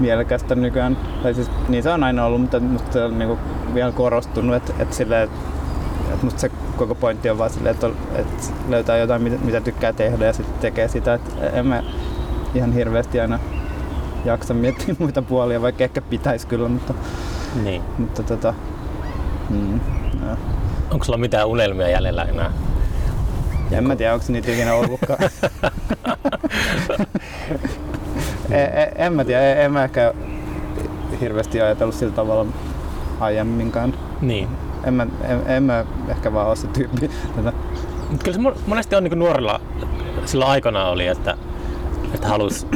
mielekästä nykyään. Tai siis niin se on aina ollut, mutta musta se on niinku vielä korostunut, että, että, silleen, että musta se koko pointti on vaan silleen, että, että löytää jotain, mitä, mitä tykkää tehdä ja sitten tekee sitä. Että en mä ihan hirveästi aina jaksa miettiä muita puolia, vaikka ehkä pitäisi kyllä, mutta, Niin. mutta tota, mm, no. Onko sulla mitään unelmia jäljellä enää? Ja en mä tiedä, onko niitä ikinä ollutkaan. e, e, en mä tiedä, en, en mä ehkä hirveästi ajatellut sillä tavalla aiemminkaan. Niin. En mä, en, en mä ehkä vaan ole se tyyppi. Tätä. Mut kyllä se mon- monesti on niin nuorilla sillä aikana oli, että, että halus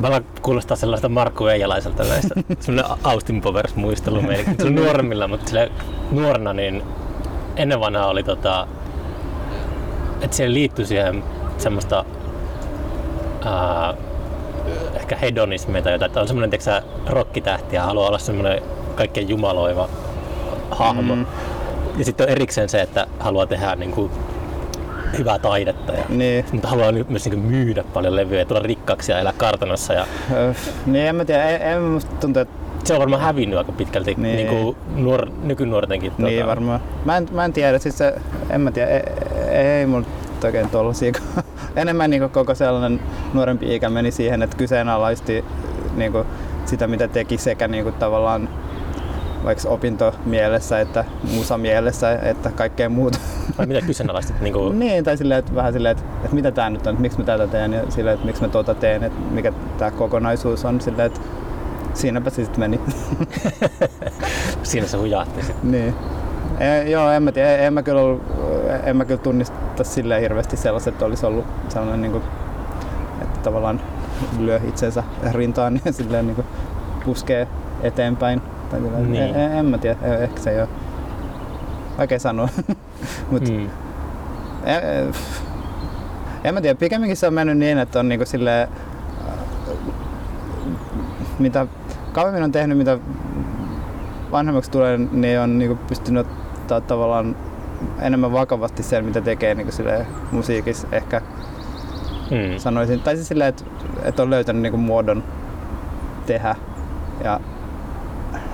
Mä kuulostaa sellaista Markku Eijalaiselta näistä, semmoinen Austin Powers muistelu meillä. Se on nuoremmilla, mutta sille nuorena niin ennen vanhaa oli tota, että siihen liittyi siihen semmoista ää, ehkä hedonismia tai jotain, että on semmoinen teksä rokkitähti ja haluaa olla semmoinen kaikkein jumaloiva hahmo. Mm. Ja sitten on erikseen se, että haluaa tehdä niin kuin, hyvää taidetta. Ja, Niin. Mutta haluaa nyt myös niin kuin, myydä paljon levyjä ja tulla rikkaaksi ja elää kartanossa. Ja niin en mä tiedä, en, en musta tuntuu, että se on varmaan hävinnyt aika pitkälti Niin. niin. Kuin nuor, nykynuortenkin. niin varmaan. Mä en, mä en tiedä, siis se, en mä tiedä, ei, ei nyt oikein tollasia. Enemmän niin koko sellainen nuorempi ikä meni siihen, että kyseenalaisti niin sitä, mitä teki sekä niin kuin tavallaan vaikka opintomielessä että musamielessä, että kaikkea muuta. Vai mitä kyseenalaistit? Niin kuin, niin, tai silleen, että vähän silleen, että, että mitä tää nyt on, että miksi mä tätä teen ja silleen, että miksi mä tota teen, että mikä tää kokonaisuus on, silleen, että siinäpä se sitten meni. siinä se hujahti sitten. niin. E, joo, en mä tiedä, en mä kyllä, ollut, en mä kyllä tunnista silleen hirveästi sellaiset, että olisi ollut sellainen, niin kuin, että tavallaan lyö itsensä rintaan ja silleen niin kuin puskee eteenpäin. Tai silleen, Niin. en, en, mä tiedä, eh- ehkä se ei ole vaikea sanoa. Mut, Mm. En, en- en mä tiedä, pikemminkin se on mennyt niin, että on niinku silleen, äh, mitä kauemmin on tehnyt, mitä vanhemmaksi tulee, niin on niinku pystynyt ottaa tavallaan enemmän vakavasti sen, mitä tekee niinku silleen musiikissa ehkä Mm. sanoisin. Tai siis silleen, että, että on löytänyt niinku muodon tehdä ja,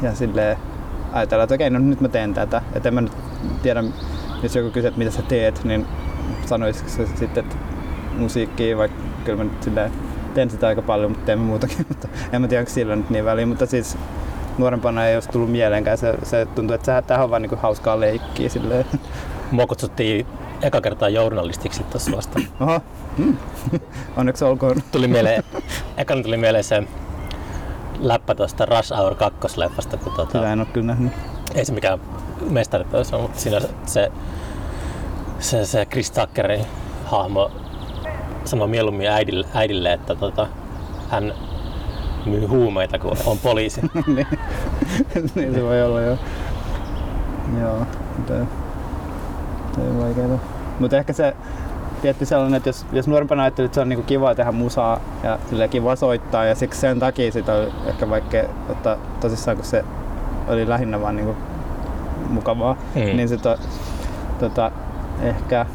ja silleen ajatella, että okei, no nyt mä teen tätä. Että en mä nyt tiedä, jos joku kysyy, että mitä sä teet, niin sanoisiko se sitten, että musiikkia, vaikka kyllä mä nyt silleen teen sitä aika paljon, mutta teen muutakin, mutta en mä tiedä, onko sillä nyt niin väliä, mutta siis nuorempana ei olisi tullut mieleenkään. Se, se tuntuu, että tämähän on vaan niinku hauskaa leikkiä silleen. Mua kutsuttiin eka kertaa journalistiksi tuossa vasta. Oho, hmm. onneksi olkoon. Tuli mieleen, ekana tuli mieleen se läppä tuosta Rush Hour 2-leffasta, kun tota, Sitä en ole kyllä nähnyt. ei se mikään mestariteos on, mutta siinä se, se, se Chris Tuckerin hahmo sanoi mieluummin äidille, äidille että tota, hän myy huumeita, kun on poliisi. niin. niin se voi olla joo. Joo, mutta on vaikeeta. Mutta ehkä se tietty sellainen, että jos, jos nuorempana ajattelee, että se on niinku kivaa tehdä musaa ja sille kiva soittaa ja siksi sen takia sitä oli ehkä vaikea ottaa tosissaan, kun se oli lähinnä vaan niinku mukavaa, Mm. niin se to, tota, ehkä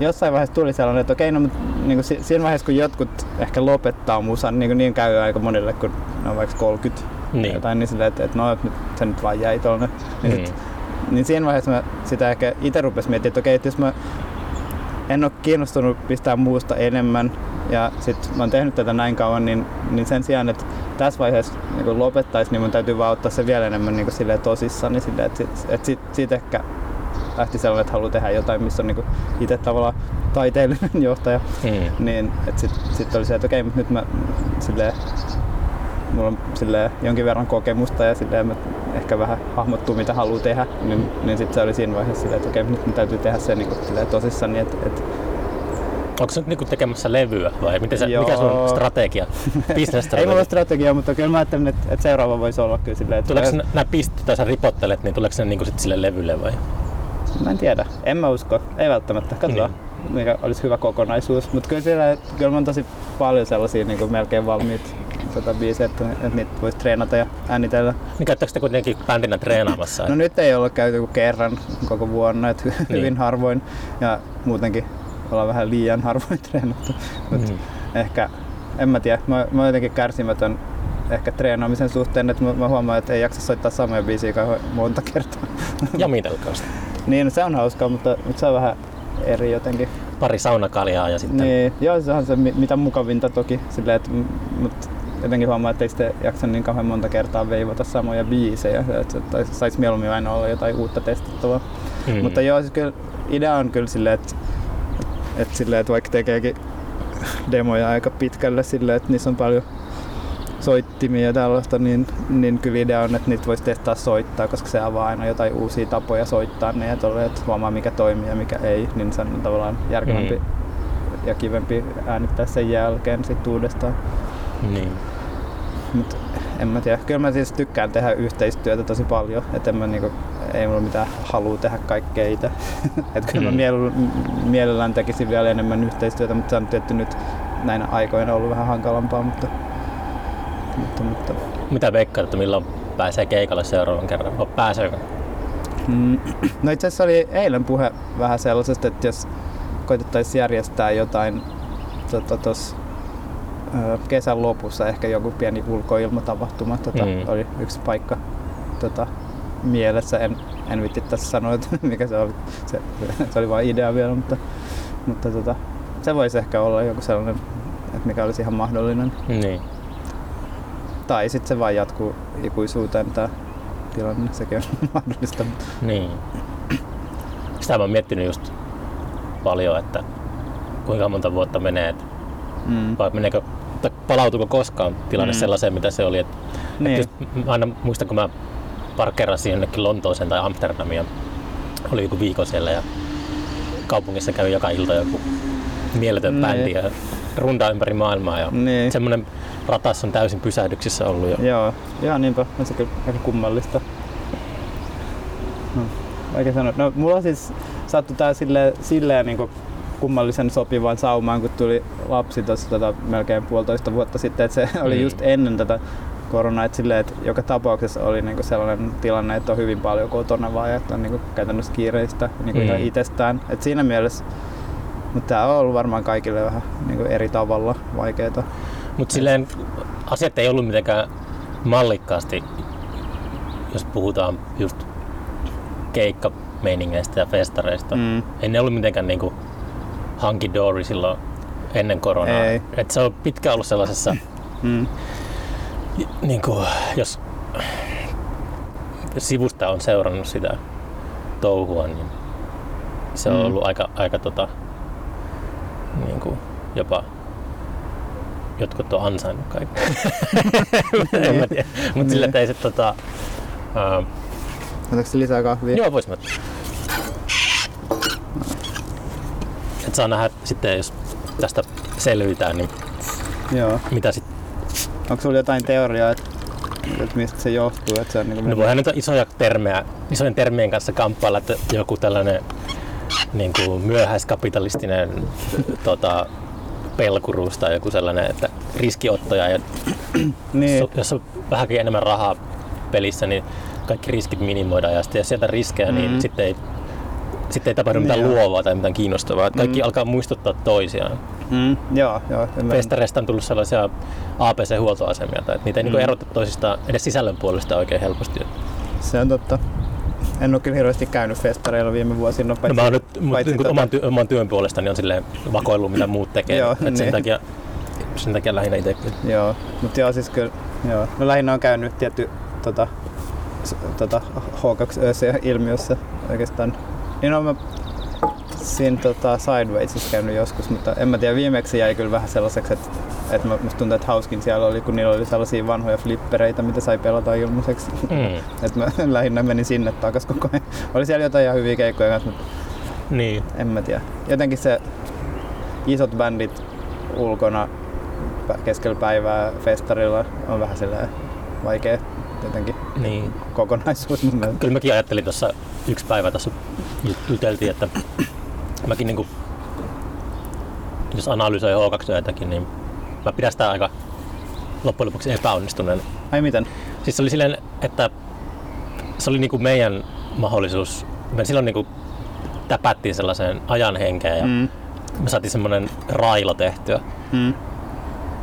jossain vaiheessa tuli sellainen, että okei, no, mutta niin kuin siinä vaiheessa kun jotkut ehkä lopettaa musan, niin, kuin niin käy aika monille, kun ne on vaikka 30 Niin. jotain, niin silleen, että, että no, nyt, se nyt vaan jäi tuonne. Niin, Mm. sit, niin siinä vaiheessa mä sitä ehkä itse rupesin miettimään, että okei, että jos mä en ole kiinnostunut pistää muusta enemmän ja sit mä oon tehnyt tätä näin kauan, niin, niin sen sijaan, että tässä vaiheessa niin lopettaisi, niin mun täytyy vaan ottaa se vielä enemmän niin silleen tosissaan, niin silleen, että, sit, että sit, siitä ehkä lähti sellainen, että haluaa tehdä jotain, missä on niin itse tavallaan taiteellinen johtaja. Mm. Niin, että sitten sit oli se, että okei, mutta nyt mä silleen, mulla on silleen jonkin verran kokemusta ja silleen mä ehkä vähän hahmottuu mitä haluaa tehdä, niin, niin sitten se oli siinä vaiheessa silleen, että okei, nyt täytyy tehdä se niin silleen tosissaan, niin että, että Onko se nyt niinku tekemässä levyä vai miten se, Joo. mikä sun strategia, ei business-strategia? mulla ole strategiaa, mutta kyllä mä ajattelin, että, että seuraava voisi olla kyllä silleen, että Tuleeko nämä pistet, tai sä ripottelet, niin tuleeko ne niinku sit sille levylle vai? mä en tiedä, en mä usko, ei välttämättä, katsotaan. Niin. mikä olisi hyvä kokonaisuus. Mutta kyllä, siellä, kyllä on tosi paljon sellaisia niin kuin melkein valmiita tota biisejä, että, että niitä voisi treenata ja äänitellä. Niin käyttäkö te kuitenkin bändinä treenaamassa? No nyt ei ole käyty kuin kerran koko vuonna, että niin. hyvin harvoin ja muutenkin ollaan vähän liian harvoin treenattu. Mut mm. ehkä, en mä tiedä, mä, mä oon jotenkin kärsimätön ehkä treenaamisen suhteen, että mä, mä huomaan, että ei jaksa soittaa samoja biisiä kauhean monta kertaa. Ja mitelkausta. niin, no se on hauskaa, mutta, mutta se on vähän eri jotenkin. Pari saunakaljaa ja sitten... Niin, joo, se on se mitä mukavinta toki, silleen, että, mutta jotenkin huomaa, että ei sitten jaksa niin kauhean monta kertaa veivata samoja biisejä, että saisi mieluummin aina olla jotain uutta testattavaa. Mm. Mutta joo, siis kyllä idea on kyllä silleen, että, että, silleen, että vaikka tekeekin demoja aika pitkälle silleen, että niissä on paljon soittimia ja tällaista, niin, niin kyllä idea on, että niitä voisi testaa soittaa, koska se avaa aina jotain uusia tapoja soittaa ne ja tolle, että huomaa mikä toimii ja mikä ei, niin se on tavallaan järkevämpi mm. ja kivempi äänittää sen jälkeen sitten uudestaan. Niin. Mut en mä tiedä. Kyllä mä siis tykkään tehdä yhteistyötä tosi paljon. Että en mä niinku, ei mulla mitään halua tehdä kaikkea itse. että kyllä mm. mä mielellään tekisin vielä enemmän yhteistyötä, mutta se on tietty nyt näinä aikoina ollut vähän hankalampaa. Mutta, mutta, mutta. Mitä veikkaat, että milloin pääsee keikalle seuraavan kerran? O, pääseekö? Mm, no itse asiassa oli eilen puhe vähän sellaisesta, että jos koitettaisiin järjestää jotain tuossa tota, kesän lopussa ehkä joku pieni ulkoilmatapahtuma tota, mm. oli yksi paikka tota, mielessä. En, en vitti tässä sanoa, että mikä se oli. Se, se oli vain idea vielä, mutta, mutta tota, se voisi ehkä olla joku sellainen, että mikä olisi ihan mahdollinen. Niin. Tai sitten se vain jatkuu ikuisuuteen tämä tilanne, sekin on mahdollista. Niin. Sitä mä oon miettinyt just paljon, että kuinka monta vuotta menee, että mm. vai meneekö että palautuko koskaan tilanne mm. sellaiseen, mitä se oli. Et, niin. et aina muistan, kun mä parkerasin jonnekin Lontooseen tai Amsterdamia, oli joku viikon siellä ja kaupungissa kävi joka ilta joku mieletön niin. bändi ja rundaa ympäri maailmaa. Ja niin. Semmoinen ratas on täysin pysähdyksissä ollut jo. Joo, joo niinpä. On se kyllä aika kummallista. No, sanoa. No, mulla siis sattui tää silleen, silleen niin kummallisen sopivan saumaan, kun tuli lapsi tuossa tota, melkein puolitoista vuotta sitten, että se mm. oli just ennen tätä koronaa, että, silleen, että joka tapauksessa oli niinku sellainen tilanne, että on hyvin paljon kotona vaan, että on niinku käytännössä kiireistä niinku mm. ihan itsestään. Et siinä mielessä, mutta tämä on ollut varmaan kaikille vähän niinku eri tavalla vaikeaa. Mutta silleen asiat ei ollut mitenkään mallikkaasti, jos puhutaan just keikkameiningeistä ja festareista. Mm. Ei ne ollut mitenkään niinku hunky dory silloin ennen koronaa. Ei. Et se on pitkä ollut sellaisessa, mm. niin kuin, jos sivusta on seurannut sitä touhua, niin se on mm. ollut aika, aika tota, niin kuin, jopa jotkut on ansainnut kaikki. en mä tiedä. Mutta niin. sillä ei se tota... Uh, Otatko lisää kahvia? Joo, vois mä että saa nähdä sitten, jos tästä selvitään, niin Joo. mitä sitten. Onko sulla jotain teoriaa, että, että mistä se johtuu? Että se on niin no voihan nyt isoja termejä, isojen termien kanssa kamppailla, että joku tällainen niin kuin myöhäiskapitalistinen tota, pelkuruus tai joku sellainen, että riskiottaja ja niin. jos on vähänkin enemmän rahaa pelissä, niin kaikki riskit minimoidaan ja sitten jos sieltä riskejä, mm-hmm. niin sitten ei sitten ei tapahdu mitään niin luovaa tai mitään kiinnostavaa. Mm. Kaikki alkaa muistuttaa toisiaan. Mm, joo, joo. Festareista on tullut sellaisia APC-huoltoasemia, tai että niitä ei niinku mm. niin erota toisistaan edes sisällön puolesta oikein helposti. Se on totta. En ole kyllä hirveästi käynyt festareilla viime vuosina. No, paitsi, no mä oon nyt paitsi tota... oman, ty- oman työn puolesta niin on silleen vakoillut, mitä muut tekee. joo, niin. sen, takia, sen takia lähinnä itse Joo, mutta joo, siis kyllä, joo. No lähinnä on käynyt tietty tota, tota, H2-ilmiössä oikeastaan niin on mä siinä tota, Sidewaysissa käynyt joskus, mutta en mä tiedä, viimeksi jäi kyllä vähän sellaiseksi, että, että musta tuntuu, että hauskin siellä oli, kun niillä oli sellaisia vanhoja flippereitä, mitä sai pelata ilmaiseksi. Mm. että mä lähinnä menin sinne takas koko ajan. Oli siellä jotain ihan hyviä keikkoja kanssa, mutta niin. en mä tiedä. Jotenkin se isot bändit ulkona keskellä päivää festarilla on vähän silleen vaikea jotenkin niin. kokonaisuus. Kyllä mäkin ajattelin tuossa yksi päivä tässä juteltiin, että mäkin niin jos analysoi H2 niin mä pidän sitä aika loppujen lopuksi epäonnistuneen. Ai miten? Siis se oli silleen, että se oli niinku meidän mahdollisuus. Me silloin niinku täpättiin sellaiseen ajan henkeen ja mm. me saatiin semmoinen railo tehtyä. Mm.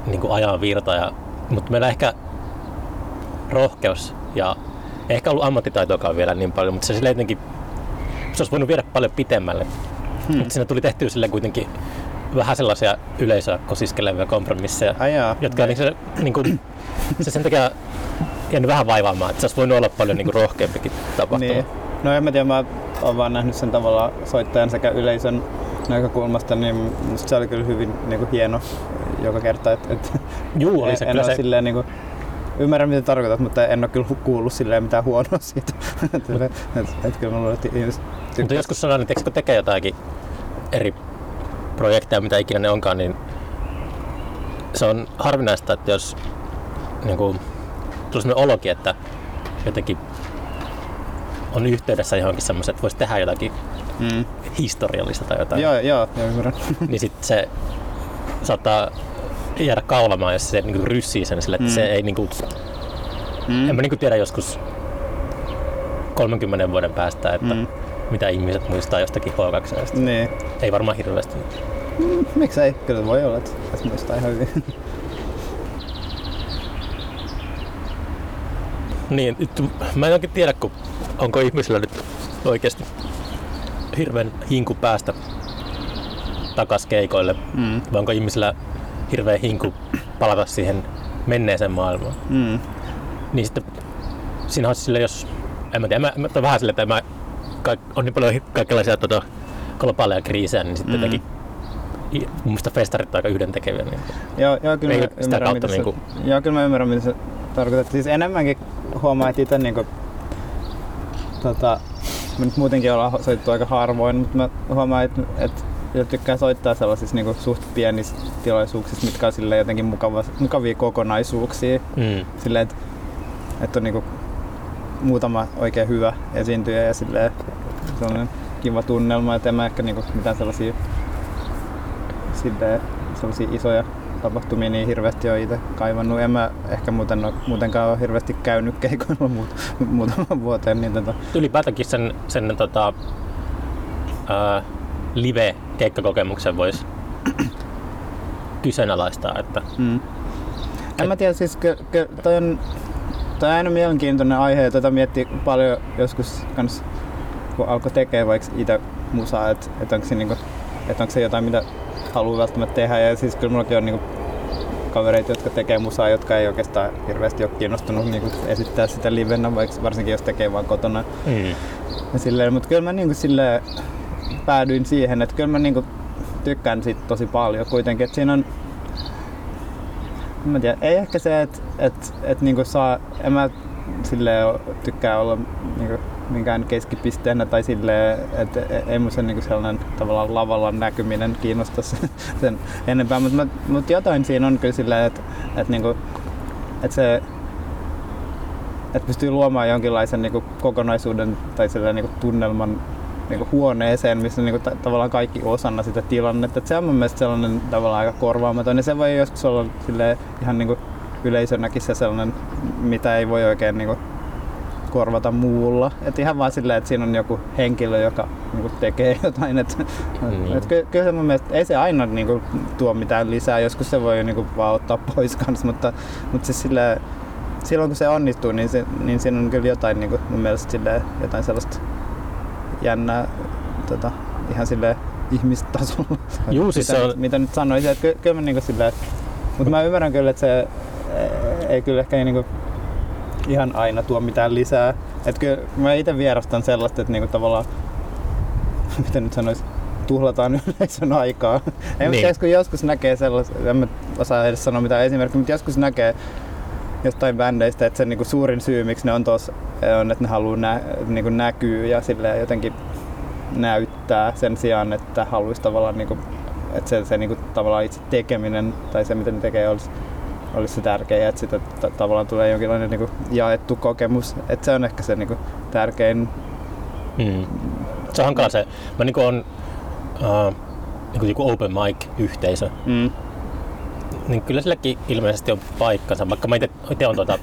Niinku ajan virta. Ja, mutta meillä ehkä rohkeus ja ehkä ollut ammattitaitoakaan vielä niin paljon, mutta se sille jotenkin se olisi voinut viedä paljon pitemmälle. Hmm. Mutta siinä tuli tehtyä sille kuitenkin vähän sellaisia yleisöä kosiskelevia kompromisseja, Ai jaa, jotka niin se, niin kuin, se sen takia jäänyt vähän vaivaamaan, että se olisi voinut olla paljon niin kuin rohkeampikin tapahtuma. Niin. No en mä tiedä, mä oon vaan nähnyt sen tavalla soittajan sekä yleisön näkökulmasta, niin se oli kyllä hyvin niin kuin hieno joka kerta. Et, et Juu, oli se en kyllä ole se. silleen niin kuin, ymmärrän mitä tarkoitat, mutta en ole kyllä kuullut silleen mitään huonoa siitä. et, et, et, et, kyllä mä luulen, että ihmiset Mutta joskus sanon, että kun tekee jotakin eri projekteja, mitä ikinä ne onkaan, niin se on harvinaista, että jos niin kuin, tulee sellainen olokin, että jotenkin on yhteydessä johonkin semmoiset, että voisi tehdä jotakin Mm. historiallista tai jotain, Joo, joo, joo, ymmärrän. niin sitten se saattaa jäädä kaulamaan, jos se niin ryssii sen sille, että Mm. se ei niin kuin, Mm. en mä niin tiedä joskus 30 vuoden päästä, että Mm. mitä ihmiset muistaa jostakin H2. Niin. Ei varmaan hirveästi. Miksei? Kyllä voi olla, että että muistaa ihan hyvin. Niin, nyt mä en oikein tiedä, kun onko ihmisillä nyt oikeasti hirveän hinku päästä takas keikoille, Mm. vai onko ihmisillä hirveän hinku palata siihen menneeseen maailmaan. Mm. Niin sitten siinä on sille, jos, en mä tiedä, mä, mä vähän sille, että mä, kaik, on niin paljon kaikenlaisia tota, globaaleja kriisejä, niin sitten Mm. jotenkin i- mun mielestä festarit on aika yhdentekeviä. Niin. Joo, joo, kyllä mä sitä ymmärrän, kautta mitä niinku- se, joo, kyllä mä ymmärrän, mitä se tarkoittaa. Siis enemmänkin huomaa, että itse niinku, tota, me nyt muutenkin ollaan soittu aika harvoin, mutta mä huomaan, että, että ja tykkään soittaa sellaisissa niinku suht pienissä tilaisuuksissa, mitkä on silleen jotenkin mukava, mukavia kokonaisuuksia. Mm. Silleen, että, että on niinku muutama oikein hyvä esiintyjä ja silleen sellainen kiva tunnelma, että en mä ehkä niinku mitään sellaisia, silleen, sellaisia isoja tapahtumia niin hirveästi ole itse kaivannut. En mä ehkä muuten ole, muutenkaan ole hirveästi käynyt keikoilla muut, muutaman vuoteen. Niin tota, ylipäätänkin sen, sen tota, ää, live-keikkakokemuksen voisi kyseenalaistaa, että mm. En mä tiedä, siis ky, ky, toi on, toi on aina mielenkiintoinen aihe ja tätä miettii paljon joskus kans, kun alkoi tekee vaikka itse musaa, että et onko se, niinku, et onko se jotain, mitä haluaa välttämättä tehdä. Ja siis kyllä mullakin on niinku kavereita, jotka tekee musaa, jotka ei oikeastaan hirveästi ole kiinnostunut niinku esittää sitä livenä, vaikka varsinkin jos tekee vaan kotona. mm, Ja silleen, mutta kyllä mä niinku silleen päädyin siihen, että kyllä mä niinku tykkään siitä tosi paljon kuitenkin. Että siinä on, en mä tiedä, ei ehkä se, että et, et niinku saa, en mä silleen oo- tykkää olla niinku minkään keskipisteenä tai silleen, että ei mun se niinku sellainen tavallaan lavalla näkyminen kiinnosta sen, sen enempää, mutta mut jotain siinä on kyllä silleen, että et niinku, et se että pystyy luomaan jonkinlaisen niinku kokonaisuuden tai sellainen niinku tunnelman niinku huoneeseen, missä niinku ta- tavallaan kaikki osana sitä tilannetta. Et se on mun mielestä sellainen tavallaan aika korvaamaton ja se voi joskus olla silleen ihan niinku yleisönäkin se sellainen, mitä ei voi oikein niinku korvata muulla. Et ihan vaan silleen, että siinä on joku henkilö, joka niinku tekee jotain. Et, Niin. et ky- kyllä se mun mielestä, ei se aina niinku tuo mitään lisää, joskus se voi niinku vaan ottaa pois kans, mutta, mutta siis silleen, silloin kun se onnistuu, niin, se, niin siinä on kyllä jotain niin kuin mun mielestä jotain sellaista jännää tota, ihan sille ihmistasolla. Juu, siis mitä, on- mitä nyt sanoisin, että ky, kyllä mä niin silleen, mutta mä ymmärrän kyllä, että se ei kyllä ehkä niin kuin ihan aina tuo mitään lisää. Että kyllä mä itse vierastan sellaista, että niin kuin tavallaan, miten nyt sanois, tuhlataan yleisön aikaa. Ei Niin. kun joskus näkee sellaista, en mä osaa edes sanoa mitään esimerkkiä, mutta joskus näkee jostain bändeistä, että se niinku suurin syy, miksi ne on tuossa, on, että ne haluaa nä, niinku näkyä ja silleen jotenkin näyttää sen sijaan, että haluaisi tavallaan, niinku, että se, se niinku, tavallaan itse tekeminen tai se, mitä ne tekee, olisi, olisi se tärkeä, että sitä t- tavallaan tulee jonkinlainen niinku, jaettu kokemus. Että se on ehkä se niinku, tärkein. Mm. Se on hankala se. Mä niinku on, uh, niin joku open mic-yhteisö, Mm. Niin kyllä silläkin ilmeisesti on paikkansa, vaikka mä itse olen tuota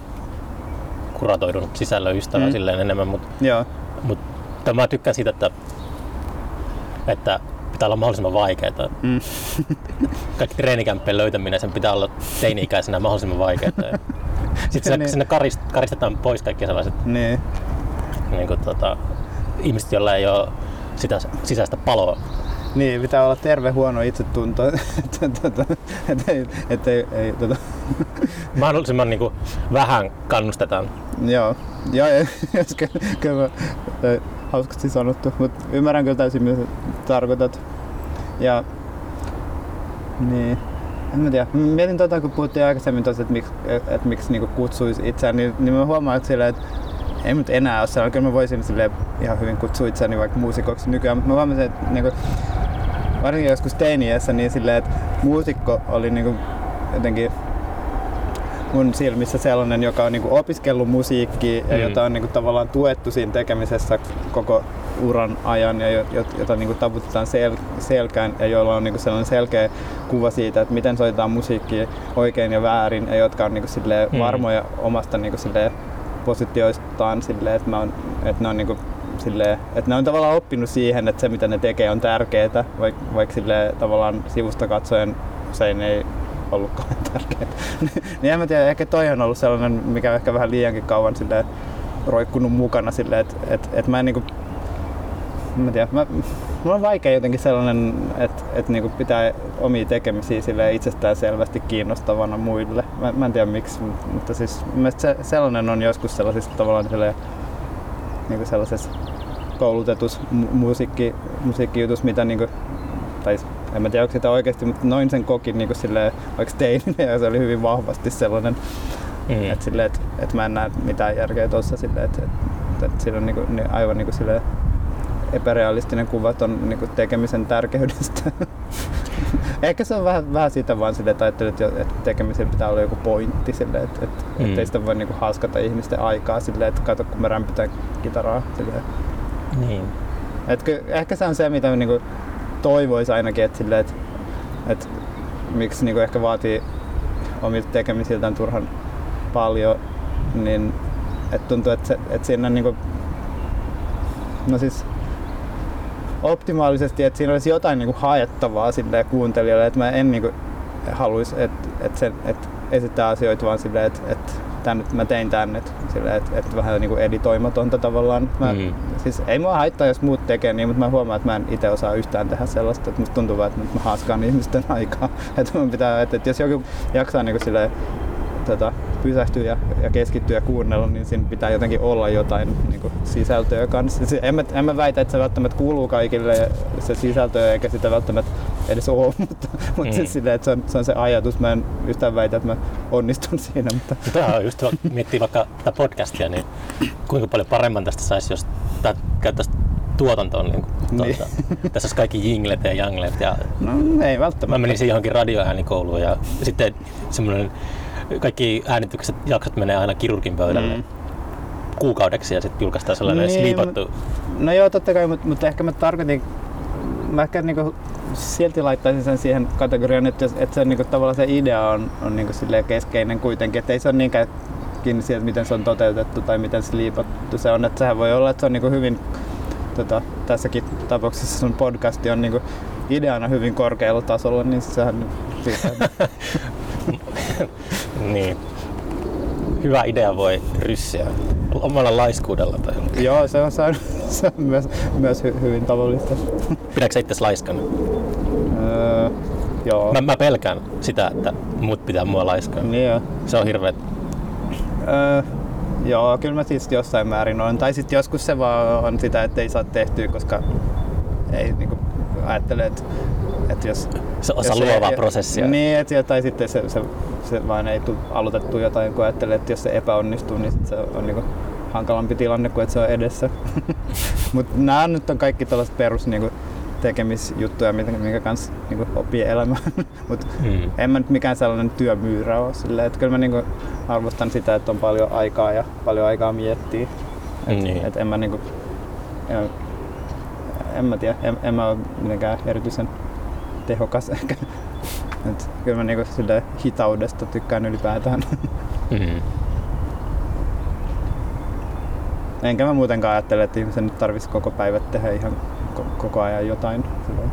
kuratoidun sisällön ystävä Mm. silleen enemmän, mutta mut, mä tykkään siitä, että, että pitää olla mahdollisimman vaikeaa. Mm. Kaikki treenikämppien löytäminen, sen pitää olla teini-ikäisenä mahdollisimman vaikeaa. Sitten sinne, Niin. sinne karist, karistetaan pois kaikki sellaiset Niin. niin kuin, tota, ihmiset, joilla ei ole sitä sisäistä paloa. Niin, pitää olla terve huono itsetunto, että tota, et ei, et ei, ei tota, Mahdollisimman niin kuin, vähän kannustetaan. joo, joo, jos kyllä, kyllä mä, ö, hauskasti sanottu, mutta ymmärrän kyllä täysin mitä tarkoitat. Ja niin, en mä tiedä. Mä Mietin tota, kun puhuttiin aikaisemmin tosta, että miksi, et miksi niinku kutsuisi itseään, niin, niin mä huomaan, että, silleen, että ei mut enää ole sellainen. Kyllä mä voisin ihan hyvin kutsua itseäni vaikka muusikoksi nykyään, mutta mä huomasin, että niinku, varsinkin joskus teiniässä, niin silleen, että muusikko oli niinku jotenkin mun silmissä sellainen, joka on niinku opiskellut musiikkia ja Mm. jota on niinku tavallaan tuettu siinä tekemisessä koko uran ajan ja jo- jo- jota niinku taputetaan sel- selkään ja joilla on niinku sellainen selkeä kuva siitä, että miten soitetaan musiikkia oikein ja väärin ja jotka on niinku silleen Mm. varmoja omasta niinku silleen positioistaan silleen, että, mä on, että ne on niinku silleen, että ne on tavallaan oppinut siihen, että se mitä ne tekee on tärkeää, vaikka vaik silleen tavallaan sivusta katsoen usein ei ollutkaan tärkeää. niin en mä tiedä, ehkä toi on ollut sellainen, mikä ehkä vähän liiankin kauan silleen roikkunut mukana silleen, että et, et mä en niinku, mä tiedä, mä, mulla on vaikea jotenkin sellainen, että et niinku pitää omia tekemisiä silleen itsestään selvästi kiinnostavana muille. Mä, mä en tiedä miksi, mutta siis se, sellainen on joskus sellaisista tavallaan silleen, niinku sellaisessa koulutetus mu- musiikki, musiikkijutus, mitä niinku, tai en mä tiedä onko sitä oikeasti, mutta noin sen kokin niinku silleen, vaikka teininä ja se oli hyvin vahvasti sellainen, Mm. että silleen, et, et mä en näe mitään järkeä tuossa silleen, että et, et siinä on niinku, ni, aivan niinku silleen epärealistinen kuva ton niinku tekemisen tärkeydestä. Ehkä se on vähän, vähän sitä vaan silleen, että ajattelin, että, tekemisen pitää olla joku pointti silleen, että, että Mm. ettei sitä voi niinku haskata ihmisten aikaa silleen, että kato kun mä rämpytän kitaraa silleen. Niin. Et ky, ehkä se on se, mitä niinku toivoisi ainakin, että, silleen, että, että miksi niinku ehkä vaatii omilta tekemisiltään turhan paljon, niin että tuntuu, että, se, että siinä on niinku, no siis optimaalisesti, että siinä olisi jotain niinku haettavaa silleen kuuntelijalle, että mä en niinku haluaisi, että, että, se, että esittää asioita vaan silleen, että, että tän, mä tein tänne, että, silleen, että, että vähän niinku editoimatonta tavallaan. Mä, Mm. Siis ei mua haittaa, jos muut tekee niin, mutta mä huomaan, että mä en itse osaa yhtään tehdä sellaista, että musta tuntuu vaan, että mä haaskaan ihmisten aikaa. Että mun pitää, että, että jos joku jaksaa niin silleen, tota, pysähtyä ja, ja keskittyä ja kuunnella, niin siinä pitää jotenkin olla jotain niin kuin sisältöä kanssa. En, mä, en mä väitä, että se välttämättä kuuluu kaikille se sisältö eikä sitä välttämättä edes ole, mutta, mutta Mm. siis silleen, että se on, se on se ajatus. Mä en yhtään väitä, että mä onnistun siinä, mutta Tämä on just, miettii vaikka tätä podcastia, niin kuinka paljon paremman tästä saisi, jos tämä käyttäisi tuotantoon. Niin, Niin. tuota, tässä olisi kaikki jinglet ja janglet. Ja no ei välttämättä. mä menisin johonkin radioäänikouluun ja sitten semmoinen, kaikki äänitykset, jaksot menee aina kirurgin pöydälle Mm. kuukaudeksi ja sitten julkaistaan sellainen Niin, sliipattu. No joo, totta kai, mutta, mutta ehkä mä tarkoitin, mä ehkä niinku silti laittaisin sen siihen kategoriaan, että, jos, että se niinku, tavallaan se idea on, on niinku keskeinen kuitenkin, että ei se ole niinkään kiinni siitä, miten se on toteutettu tai miten sliipattu se on, että sehän voi olla, että se on niinku hyvin, tota, tässäkin tapauksessa sun podcasti on niinku ideana hyvin korkealla tasolla, niin sehän niin. Hyvä idea voi ryssiä omalla laiskuudella. Tai joo, se on, se on, se on myös, myös hy, hyvin tavallista. Pidätkö sä itse laiskana? Öö, joo. Mä, mä pelkään sitä, että muut pitää mua laiskana. Niin. Se on hirveet. Öö, joo, kyllä mä siis jossain määrin on. Tai sitten joskus se vaan on sitä, että ei saa tehtyä, koska ei niinku ajattele, että, että jos... Se osa jos luovaa prosessia. Niin, et, tai sitten se, se, se vaan ei tule aloitettu jotain, kun ajattelee, että jos se epäonnistuu, niin se on niinku hankalampi tilanne kuin että se on edessä. Mutta nämä nyt on kaikki tällaiset perus niinku, tekemisjuttuja, minkä, kanssa niinku, oppii elämään. Mut Mm. en mä nyt mikään sellainen työmyyrä ole. Silleen, että kyllä mä niinku arvostan sitä, että on paljon aikaa ja paljon aikaa miettiä. Et, Niin. et en mä niinku, en, en mä tiedä, en, en mä ole mitenkään erityisen tehokas ehkä. Et kyllä mä niinku sille hitaudesta tykkään ylipäätään. Mm. Enkä mä muutenkaan ajattele, että ihmisen nyt tarvitsisi koko päivä tehdä ihan ko- koko ajan jotain. Silloin.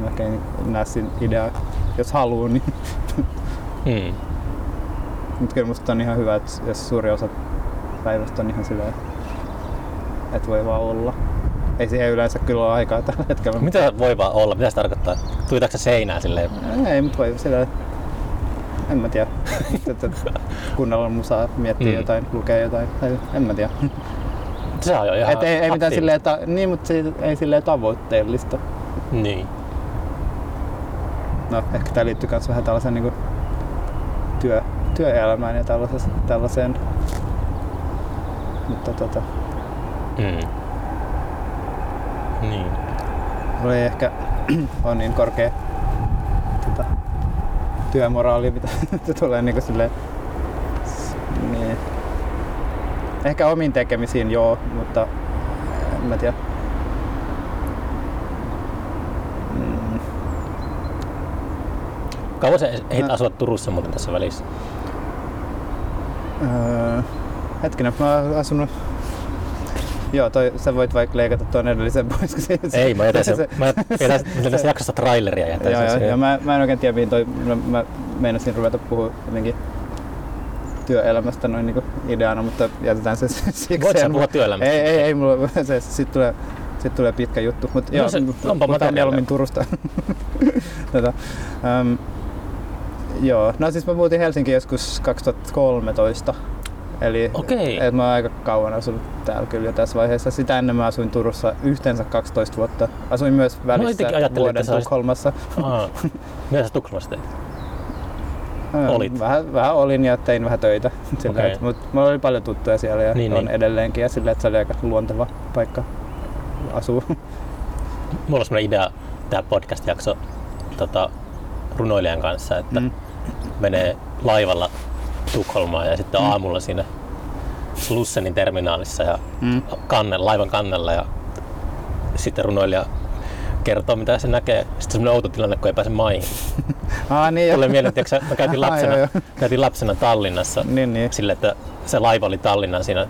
Mä ehkä en näe siinä ideaa. Jos haluaa, niin Mm. Mutta kyllä musta on ihan hyvä, että jos suuri osa päivästä on ihan silleen, että voi vaan olla. Ei siihen yleensä kyllä ole aikaa tällä hetkellä. Mitä voi vaan olla? Mitä se tarkoittaa? Tuitaanko se seinään silleen? Ei, mutta voi silleen, en mä tiedä. Että kuunnella musaa, miettiä Mm. jotain, lukea jotain, tai en mä tiedä. Se on jo ihan Et ei, ei mitään silleen, ta- niin, mutta se, ei silleen tavoitteellista. Niin. No, ehkä tää liittyy myös vähän tällaiseen niin työ, työelämään ja tällaiseen. tällaiseen. Mutta tota, Mm. Niin. Mulla ei ehkä ole niin korkea tota, työmoraali, mitä tulee niin silleen, niin. Ehkä omiin tekemisiin joo, mutta en mä tiedä. Mm, Kauan sä ehdit No. asua Turussa muuten tässä välissä? öö, hetkinen, mä oon asunut Joo, toi, sä voit vaikka leikata tuon edellisen pois. kun se, Ei, mä jätän sen. Mä jätän jätän tästä jaksosta traileria jätän Joo, sen joo, siihen. ja mä, mä en oikein tiedä, mihin toi, no, mä meinasin ruveta puhua jotenkin työelämästä noin niinku ideana, mutta jätetään se sikseen. Voit sä puhua työelämästä? Ei, ei, ei, mulla, se, sit tulee, sit tulee pitkä juttu, mutta No joo, se- onpa puhutaan materiaalia. mieluummin Turusta. Tätä, um, joo, no siis mä muutin Helsinkiin joskus 2013. Eli Okei. et mä oon aika kauan asunut täällä kyllä jo tässä vaiheessa. Sitä ennen mä asuin Turussa yhteensä 12 vuotta. Asuin myös välissä jotenkin ajattelin, vuoden että olisit- Tukholmassa. Mitä sä Tukholmassa teit? Olit? Vähän, vähän olin ja tein vähän töitä. Sillä, okay. Mutta mulla oli paljon tuttuja siellä ja Niin, on niin. edelleenkin. Ja sillä, että se oli aika luonteva paikka asua. Mulla on semmoinen idea tehdä podcast-jakso tota, runoilijan kanssa, että. Mm. menee laivalla Tukholmaan ja sitten Mm. aamulla siinä Slussenin terminaalissa ja Mm. kannen, laivan kannella ja sitten runoilija kertoo mitä se näkee. Sitten semmoinen outo tilanne, kun ei pääse maihin. Ah, niin, Tulee mieleen, että mä käytiin Aha, lapsena, joo, joo. käytiin lapsena Tallinnassa Niin, niin. sille, että se laiva oli Tallinnan siinä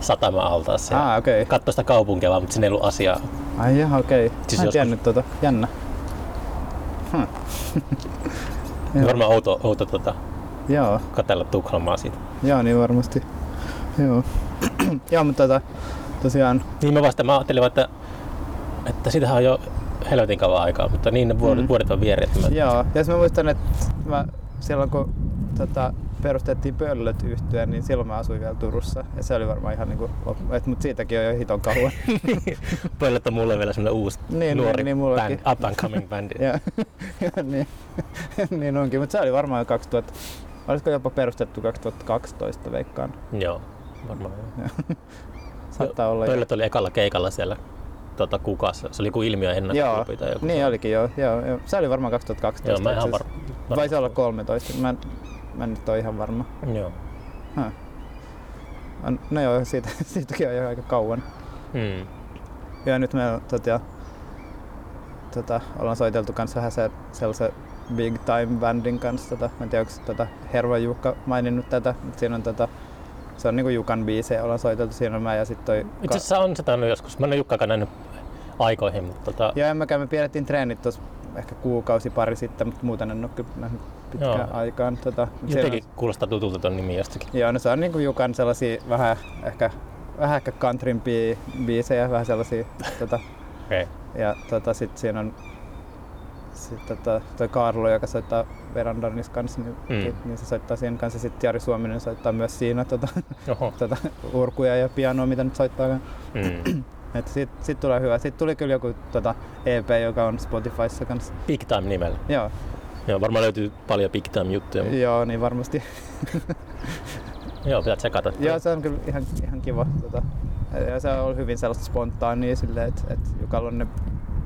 satama-altaassa. Ah, okei. Katsoi sitä kaupunkia vaan, mutta siinä ei ollut asiaa. Ai jaha, okei. Siis Siis mä en joskus- tiennyt tota. Jännä. Hm. Joo. Varmaan outo, outo tota, Joo, katella Tukholmaa siitä. joo, niin varmasti. Joo. joo, mutta tota, tosiaan, Niin mä vasta mä ajattelin, että, että sitähän on jo helvetin kauan aikaa, mutta niin ne vuodet, Mm. vuodet on vieri. Että mä, joo. Ja mä muistan, että mä, silloin kun tota, perustettiin Pöllöt yhtyeen, niin silloin mä asuin vielä Turussa. Ja se oli varmaan ihan niinku, et, mut siitäkin on jo hiton kauan. Pöllöt on mulle vielä semmoinen uusi Niin, nuori niin, niin band, up and coming bändi. ja, ja niin, niin onkin, mutta se oli varmaan 2000, olisiko jopa perustettu 2012 veikkaan. Joo, varmaan. joo. Saattaa olla. Pöllöt oli ekalla keikalla siellä tota, kukassa. Se oli joku ilmiö Joo, ennätysklubi tai joku. niin olikin joo, joo, joo. Se oli varmaan 2012. Joo, mä ihan itse var, asiassa. Vai se olla 13? Mä, en- mä en nyt ole ihan varma. Joo. Huh. No joo, siitä, siitäkin on jo aika kauan. Hmm. Ja nyt me tota, tota, ollaan soiteltu kanssa vähän se, sellaisen Big Time Bandin kanssa. Tota, mä en tiedä, onko tota Herva Jukka maininnut tätä, mutta siinä on tota, se on niinku Jukan biisejä, ollaan soiteltu siinä on mä ja sitten toi... Itse asiassa on sitä on joskus. Mä en ole Jukkakaan nähnyt aikoihin, mutta tota, Joo, en mäkään, me pidettiin treenit tuossa ehkä kuukausi pari sitten, mutta muuten en ole kyllä nähnyt pitkään Joo. aikaan. Tota, jotenkin kuulostaa tutulta ton nimi jostakin. On, joo, no se on niinku Jukan sellaisia vähän ehkä, vähän ehkä countrympia biisejä, vähän sellaisia. tota, Okay. ja tota, sit siinä on sit, tota, toi Kaarlo, joka soittaa Verandarnis kanssa, niin, Mm. niin se soittaa siinä kanssa. Sitten Jari Suominen soittaa myös siinä tota, tota, urkuja ja pianoa, mitä nyt soittaa. Mm. Et sit, sit tulee hyvä. Sitten tuli kyllä joku tota, EP, joka on Spotifyssa kanssa. Big Time nimellä. Joo, Joo, varmaan löytyy paljon Big Time juttuja. mutta- joo niin varmasti. Joo, pitää tsekata. Joo, se on kyllä ihan, ihan kiva. Tota, ja se on ollut hyvin sellaista spontaania silleen, että et Jukalla on ne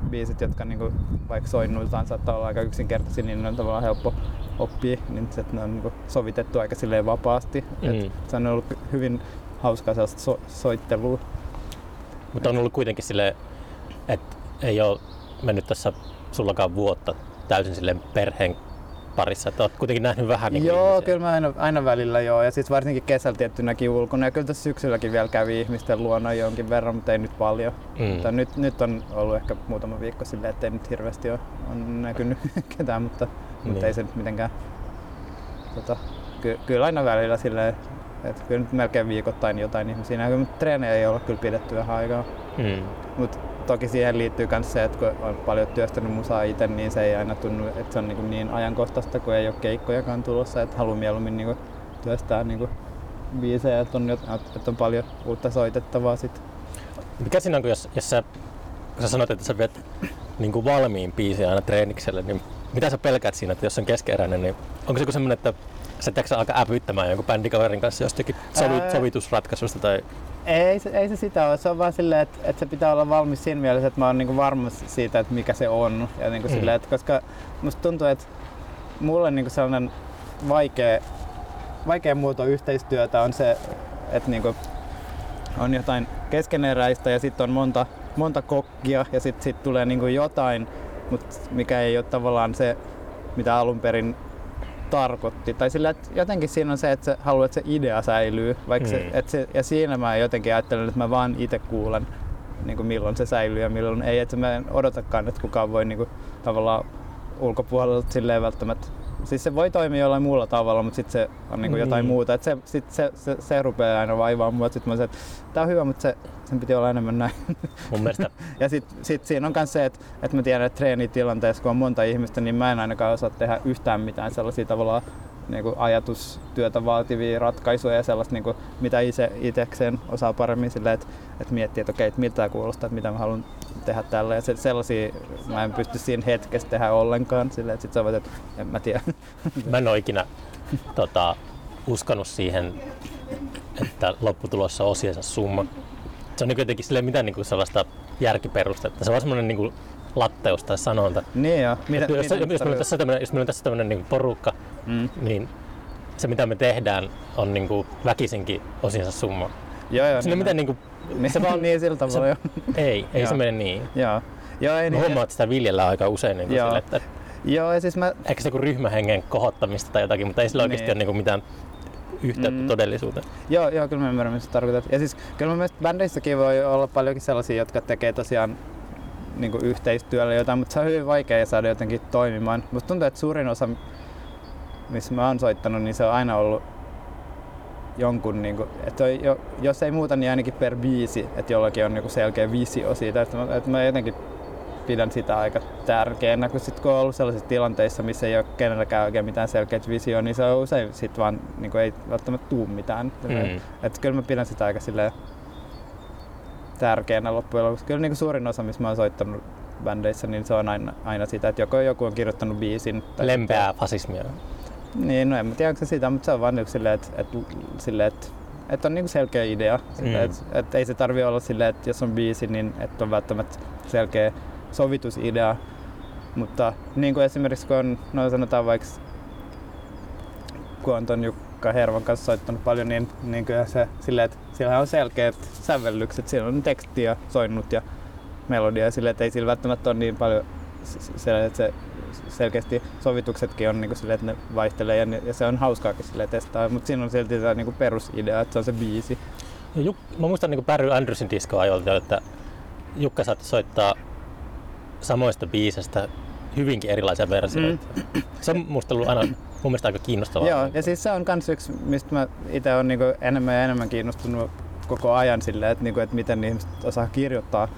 biisit, jotka niinku, vaikka soinnuiltaan saattaa olla aika yksinkertaisia, niin ne on tavallaan helppo oppia, niin se, että ne on niinku sovitettu aika silleen vapaasti. Mm. Et se on ollut hyvin hauskaa sellaista so- soittelua. Mutta on ollut kuitenkin silleen, että ei ole mennyt tässä sullakaan vuotta täysin silleen perheen parissa, että oot kuitenkin nähnyt vähän niin Joo, ihmisiä. kyllä mä aina, aina välillä joo. Ja siis varsinkin kesällä tietty näki ulkona. Ja kyllä tässä syksylläkin vielä kävi ihmisten luona jonkin verran, mutta ei nyt paljon. Mm. Mutta nyt, nyt on ollut ehkä muutama viikko silleen, ettei nyt hirveästi ole on näkynyt ketään, mutta, niin. mutta ei se nyt mitenkään. Tota, ky, kyllä aina välillä silleen, että kyllä nyt melkein viikoittain jotain ihmisiä näkyy, mutta treenejä ei ole kyllä pidetty vähän aikaa. Mm. Mutta toki siihen liittyy myös se, että kun on paljon työstänyt musaa itse, niin se ei aina tunnu, että se on niin, niin ajankohtaista, kun ei ole keikkojakaan tulossa, että haluaa mieluummin niin työstää niin biisejä, että on, että on paljon uutta soitettavaa sit. Mikä siinä on, kun jos, jos sä, kun sä sanot, että sä viet niin kuin valmiin biisiä aina treenikselle, niin mitä sä pelkäät siinä, että jos on keskeeräinen, niin onko se semmoinen, että sä tiedätkö, alkaa äpyttämään jonkun bändikaverin kanssa jostakin sovi, Ää. sovitusratkaisusta tai Ei, se, ei se sitä ole, se on vaan silleen, että, että se pitää olla valmis siinä mielessä, että mä oon niin varma siitä, että mikä se on. Ja niin Mm. silleen, että koska musta tuntuu, että mulle niin sellainen vaikea, vaikea muoto yhteistyötä on se, että niin on jotain keskeneräistä ja sitten on monta, monta kokkia ja sitten sit tulee niin jotain, mutta mikä ei ole tavallaan se, mitä alun perin tarkoitti. Tai sillä, että jotenkin siinä on se, että sä haluat, että se idea säilyy. Vaikka se, Mm. että se, ja siinä mä jotenkin ajattelen, että mä vaan itse kuulen, niin kuin milloin se säilyy ja milloin ei. Että mä en odotakaan, että kukaan voi niin kuin, tavallaan ulkopuolelta silleen välttämättä Siis se voi toimia jollain muulla tavalla, mutta sitten se on niinku jotain Niin. muuta. Et se, sit se, se, se, rupeaa aina vaivaamaan mua. Sitten mä sanoin, että tää on hyvä, mutta se, sen piti olla enemmän näin. mun mielestä Ja sitten sit siinä on myös se, että, että mä tiedän, että treenitilanteessa, kun on monta ihmistä, niin mä en ainakaan osaa tehdä yhtään mitään sellaisia tavallaan niin kuin ajatustyötä vaativia ratkaisuja ja sellaista, niin kuin, mitä itse itsekseen osaa paremmin sille, että, että miettiä, että okei, että miltä tämä kuulostaa, että mitä mä haluan tehdä tällä. Ja se, sellaisia mä en pysty siinä hetkessä tehdä ollenkaan, sille, että sit sä voit, että en mä tiedä. mä en ole ikinä tota, uskonut siihen, että lopputulossa on osiensa summa. Se on niin jotenkin silleen mitään niin kuin sellaista järkiperustetta. Se on semmoinen niin latteus tai sanonta. niin joo. Mitä, jos, mitä jos, jos, meillä on tässä tämmöinen, jos meillä on tässä tämmöinen niin porukka, mm. niin se mitä me tehdään on niin kuin väkisinkin osiensa summa. Joo, joo. Mitään niin kuin, niin, se vaan- niin sillä tavalla, se- ei, ei se mene niin. joo. Joo, ei Mä niin. huomaan, että sitä viljellään aika usein niin kuin sille, että Joo, ja siis mä, ehkä se joku ryhmähengen kohottamista tai jotakin, mutta ei sillä oikeasti Niin. ole niin kuin mitään yhteyttä Mm. todellisuuteen. Joo, joo, kyllä mä ymmärrän, mitä tarkoitat. Ja siis kyllä mun mielestä bändeissäkin voi olla paljonkin sellaisia, jotka tekee tosiaan niin kuin yhteistyöllä jotain, mutta se on hyvin vaikea saada jotenkin toimimaan. Musta tuntuu, että suurin osa, missä mä oon soittanut, niin se on aina ollut jonkun, niin kuin, että jo, jos ei muuta, niin ainakin per biisi, että jollakin on joku selkeä visio siitä. Että mä, että mä jotenkin pidän sitä aika tärkeänä, kun sit kun on ollut sellaisissa tilanteissa, missä ei ole kenelläkään oikein mitään selkeät visioa, niin se on usein sit vaan niin kuin ei välttämättä tuu mitään. Mm. Että kyllä mä pidän sitä aika silleen tärkeänä loppujen lopuksi. Kyllä niin kuin suurin osa, missä mä oon soittanut bändeissä, niin se on aina, aina sitä, että joko joku on kirjoittanut biisin. tai Lempeää fasismia. Niin, no en mä tiedä, onko se sitä, mutta se on vaan niin silleen, että, että, silleen, että, että on niin selkeä idea. Silleen, Mm. että, että ei se tarvi olla silleen, että jos on biisi, niin että on välttämättä selkeä sovitusidea. Mutta niin kuin esimerkiksi kun on, no sanotaan vaikka kun on ton Jukka Hervan kanssa soittanut paljon, niin, niin kyllä se silleen, että sillä on selkeät sävellykset. Siellä on teksti ja soinnut ja melodia silleen, että ei sillä välttämättä ole niin paljon s- se, että se selkeästi sovituksetkin on niin silleen, että ne vaihtelee ja, ne, ja se on hauskaakin silleen testaa, mutta siinä on silti tämä niin perusidea, että se on se biisi. Ja Juk- mä muistan niin Barry Andrewsin diskoajoilta, että Jukka saattoi soittaa samoista biisestä hyvinkin erilaisia versioita. Mm. Se on musta ollut aina mun mielestä aika kiinnostavaa. Joo, ja siis se on kans yksi, mistä mä itse olen niinku enemmän ja enemmän kiinnostunut koko ajan silleen, että, niinku, että miten ihmiset osaa kirjoittaa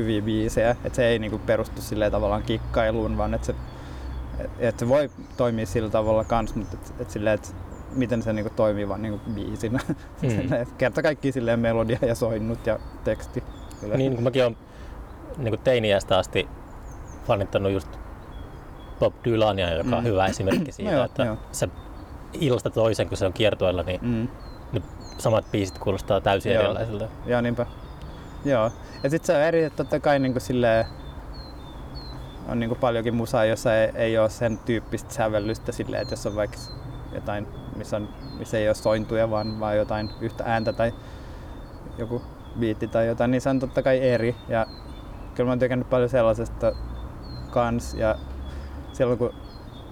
hyviä biisejä. Että se ei niinku perustu silleen tavallaan kikkailuun, vaan että se, et, et se voi toimia sillä tavalla kans, mutta et, et silleen, että miten se niinku toimii vaan niinku biisinä. Mm. Silleen, kerta kaikki silleen melodia ja soinnut ja teksti. Kyllä. Niin kun mäkin olen niin teiniästä asti fanittanut just Bob Dylania, joka on Mm. hyvä esimerkki siitä, No joo, että joo. se illasta toisen, kun se on kiertueella, niin Mm. samat biisit kuulostaa täysin Joo. erilaisilta. Joo, niinpä. Joo. Ja sit se on eri, totta kai niinku silleen, on niinku paljonkin musaa, jossa ei, ei ole sen tyyppistä sävellystä silleen, että jos on vaikka jotain, missä, on, missä ei ole sointuja, vaan, vaan jotain yhtä ääntä tai joku biitti tai jotain, niin se on totta kai eri. Ja kyllä mä oon tykännyt paljon sellaisesta, kans ja silloin kun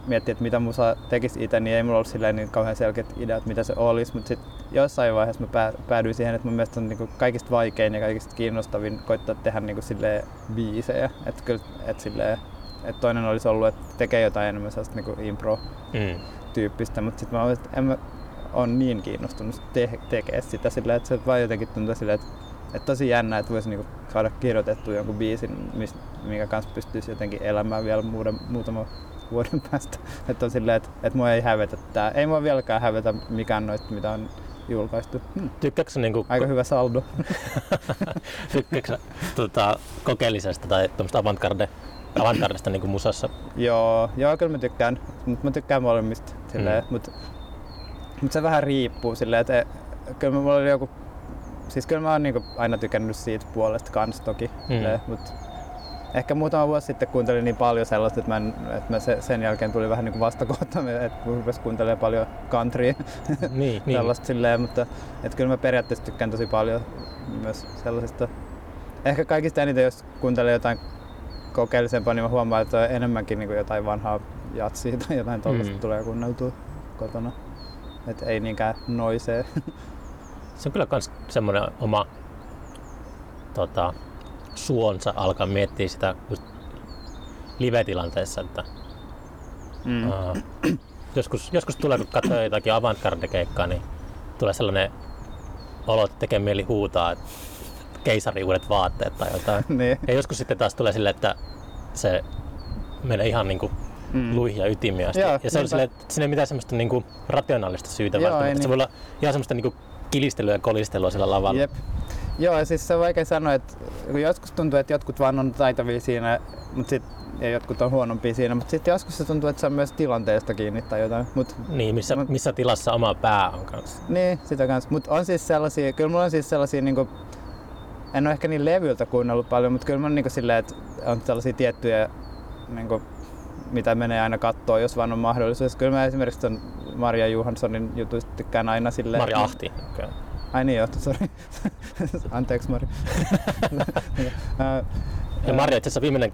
miettii, että mitä musa tekisi itse, niin ei mulla ollut silleen niin kauhean selkeät ideat, mitä se olisi, mutta sitten jossain vaiheessa mä pää, päädyin siihen, että mun mielestä on niinku kaikista vaikein ja kaikista kiinnostavin koittaa tehdä niinku silleen biisejä. Että kyllä, et silleen, et toinen olisi ollut, että tekee jotain enemmän sellaista niinku impro-tyyppistä, Mm. mutta sitten mä olin, että en mä on niin kiinnostunut te- tekemään sitä silleen, että se vaan jotenkin tuntuu silleen, että, että tosi jännä, että voisi niinku saada kirjoitettua jonkun biisin, mistä, minkä kanssa pystyisi jotenkin elämään vielä muutama, muutama vuoden päästä. Että on silleen, että, että mua ei hävetä tää. Ei mua vieläkään hävetä mikään noista, mitä on julkaistu. Hmm. Niinku, Aika hyvä saldo. tykkääkö sä, tota, kokeellisesta tai tuommoista avantgarde, avantgardesta niinku musassa? joo, joo, kyllä mä tykkään. Mutta mä tykkään molemmista. Silleen, Mm. Mutta mut se vähän riippuu silleen, että e- kyllä mulla oli joku Siis kyllä mä oon niinku aina tykännyt siitä puolesta kans toki, Mm. mm. mutta ehkä muutama vuosi sitten kuuntelin niin paljon sellaista, että mä, en, että mä se, sen jälkeen tuli vähän niinku vastakohta, että kun rupesi kuuntelemaan paljon countrya niin, niin. tällaista silleen, mutta että kyllä mä periaatteessa tykkään tosi paljon myös sellaisista. Ehkä kaikista eniten, jos kuuntelee jotain kokeellisempaa, niin mä huomaan, että on enemmänkin niin jotain vanhaa jatsia tai jotain tollaista Mm. tulee kuunneltua kotona. Että ei niinkään noisee. Se on kyllä kans semmoinen oma tota, suonsa alkaa miettiä sitä just live-tilanteessa, että Mm. uh, joskus, joskus tulee, kun katsoo jotakin avantgarde-keikkaa, niin tulee sellainen olo, että tekee mieli huutaa, että keisari uudet vaatteet tai jotain. niin. Ja joskus sitten taas tulee silleen, että se menee ihan niin kuin Mm. ytimiin asti. Joo, ja se on silleen, että siinä ei mitään semmoista niin kuin rationaalista syytä Joo, välttämättä. ei Se niin. voi olla ihan semmoista niin kuin kilistelyä ja kolistelua sillä lavalla. Jep. Joo, siis se on vaikea sanoa, että joskus tuntuu, että jotkut vaan on taitavia siinä, mutta sit, ja jotkut on huonompia siinä, mutta sitten joskus se tuntuu, että se on myös tilanteesta kiinni tai jotain. Mut, Niin, missä, Mut- missä tilassa oma pää on kanssa. niin, sitä kanssa. Mutta on siis sellaisia, kyllä mulla on siis sellaisia, niinku, en ole ehkä niin levyltä kuunnellut paljon, mutta kyllä mä on niinku silleen, että on sellaisia tiettyjä, niinku, mitä menee aina kattoon, jos vaan on mahdollisuus. Kyllä mä esimerkiksi ton Maria Johanssonin jutuista tykkään aina silleen. Marja Ahti. Okay. Ai niin joo, sori. Anteeksi Mari. Ja Marja, itse asiassa viimeinen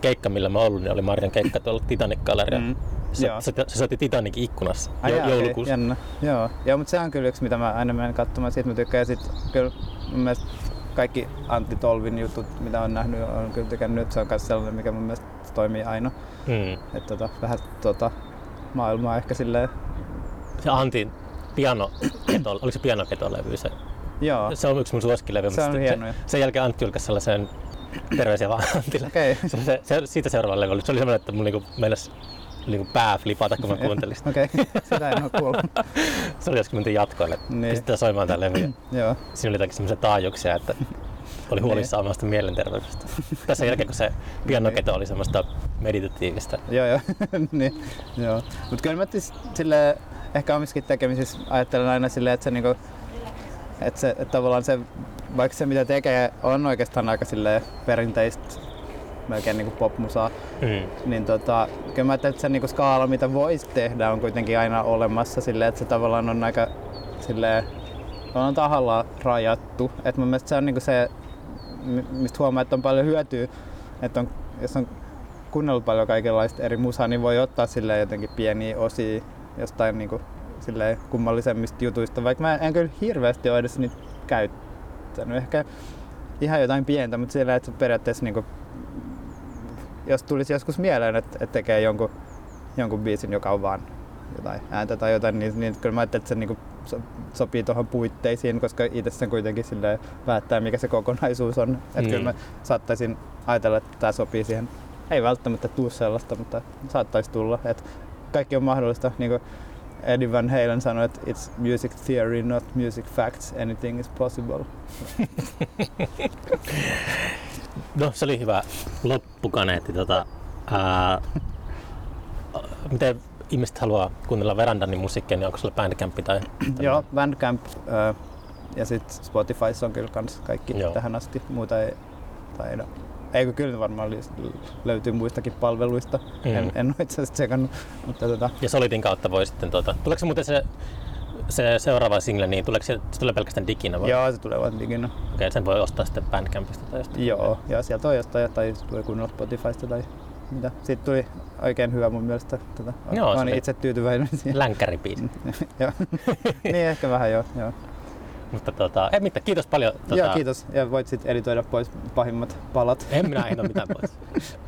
keikka, millä mä ollut, niin oli Marjan keikka tuolla Titanic Galleria. Mm. Se, Joo. se, se soitti Titanicin ikkunassa Ai jo, jaa, joulukuussa. jännä. Joo, joo mutta se on kyllä yksi, mitä mä aina menen katsomaan. Siitä mä tykkään. Ja sit kyllä mun mielestä kaikki Antti Tolvin jutut, mitä on nähnyt, on kyllä tykännyt. Se on myös sellainen, mikä mun mielestä toimii aina. Mm. Että tota, vähän tota, maailmaa ehkä silleen. Se Antin piano, keto, oliko se pianoketolevy? Se, Joo, se on yksi mun suosikkilevy. Se mutta. Se, sen jälkeen Antti julkaisi sellaisen terveisiä vaan Antille. Okay. Se, se, se, siitä seuraava levy oli, se oli semmoinen, että mun niinku meinas niinku pää flipata, kun mä kuuntelin sitä. Okei, okay. sitä en ole kuullut. Se oli joskus mentiin jatkoille. Niin. Niin. Pistetään soimaan tää levy. Joo, Siinä oli jotakin semmoisia taajuuksia, että oli huolissaan omasta mielenterveydestä. Tässä jälkeen, kun se pianoketo oli semmoista meditatiivista. joo, joo. niin, joo. Mutta kyllä mä tis, silleen, ehkä omissakin tekemisissä ajattelen aina silleen, että se niinku, että se, että tavallaan se, vaikka se mitä tekee on oikeastaan aika silleen perinteistä, melkein niinku popmusaa, Mm. niin tota, kyllä mä ajattelen, että se niinku skaala, mitä voisi tehdä, on kuitenkin aina olemassa silleen, että se tavallaan on aika silleen, on tahallaan rajattu. Et mun mielestä se on niinku se, mi- mistä huomaa, että on paljon hyötyä, että on, jos on kuunnellut paljon kaikenlaista eri musaa, niin voi ottaa silleen jotenkin pieniä osia jostain niinku silleen kummallisemmista jutuista, vaikka mä en kyllä hirveästi ole edes niitä käyttänyt. Ehkä ihan jotain pientä, mutta sillä, että periaatteessa niinku, jos tulisi joskus mieleen, että, että tekee jonkun, jonkun biisin, joka on vaan jotain ääntä tai jotain, niin, niin kyllä mä ajattelin, että se niinku so, sopii tuohon puitteisiin, koska itse sen kuitenkin silleen päättää, mikä se kokonaisuus on. Että Niin. kyllä mä saattaisin ajatella, että tämä sopii siihen. Ei välttämättä tuu sellaista, mutta saattaisi tulla. Että kaikki on mahdollista. Niin kuin Eddie Van Halen sanoi, että it's music theory, not music facts. Anything is possible. No, se oli hyvä loppukaneetti. Tota, ää, miten ihmiset haluaa kuunnella Verandanin musiikkia, niin onko sulla Bandcampi tai Joo, Bandcamp äh, ja sitten Spotify on kyllä kans kaikki Joo. tähän asti. Muuta ei, tai no, eikö kyllä varmaan löytyy muistakin palveluista. Mm. En, en ole itse asiassa tsekannut, mutta tota, Ja Solitin kautta voi sitten, tuota, tuleeko se muuten se, se seuraava single, niin tuleeko se, se tulee pelkästään diginä vai? joo, se tulee vaan diginä. Okei, sen voi ostaa sitten Bandcampista tai jostain. Joo, ja sieltä on jostain, tai voi kuunnella Spotifysta tai mitä. Siitä tuli oikein hyvä mun mielestä. Tota, Joo, olen itse tyytyväinen siihen. Länkkäribiisi. joo. niin ehkä vähän joo. joo. Mutta tota, ei mitään, kiitos paljon. Tota, Joo, kiitos. Ja voit sitten editoida pois pahimmat palat. En minä ole mitään pois.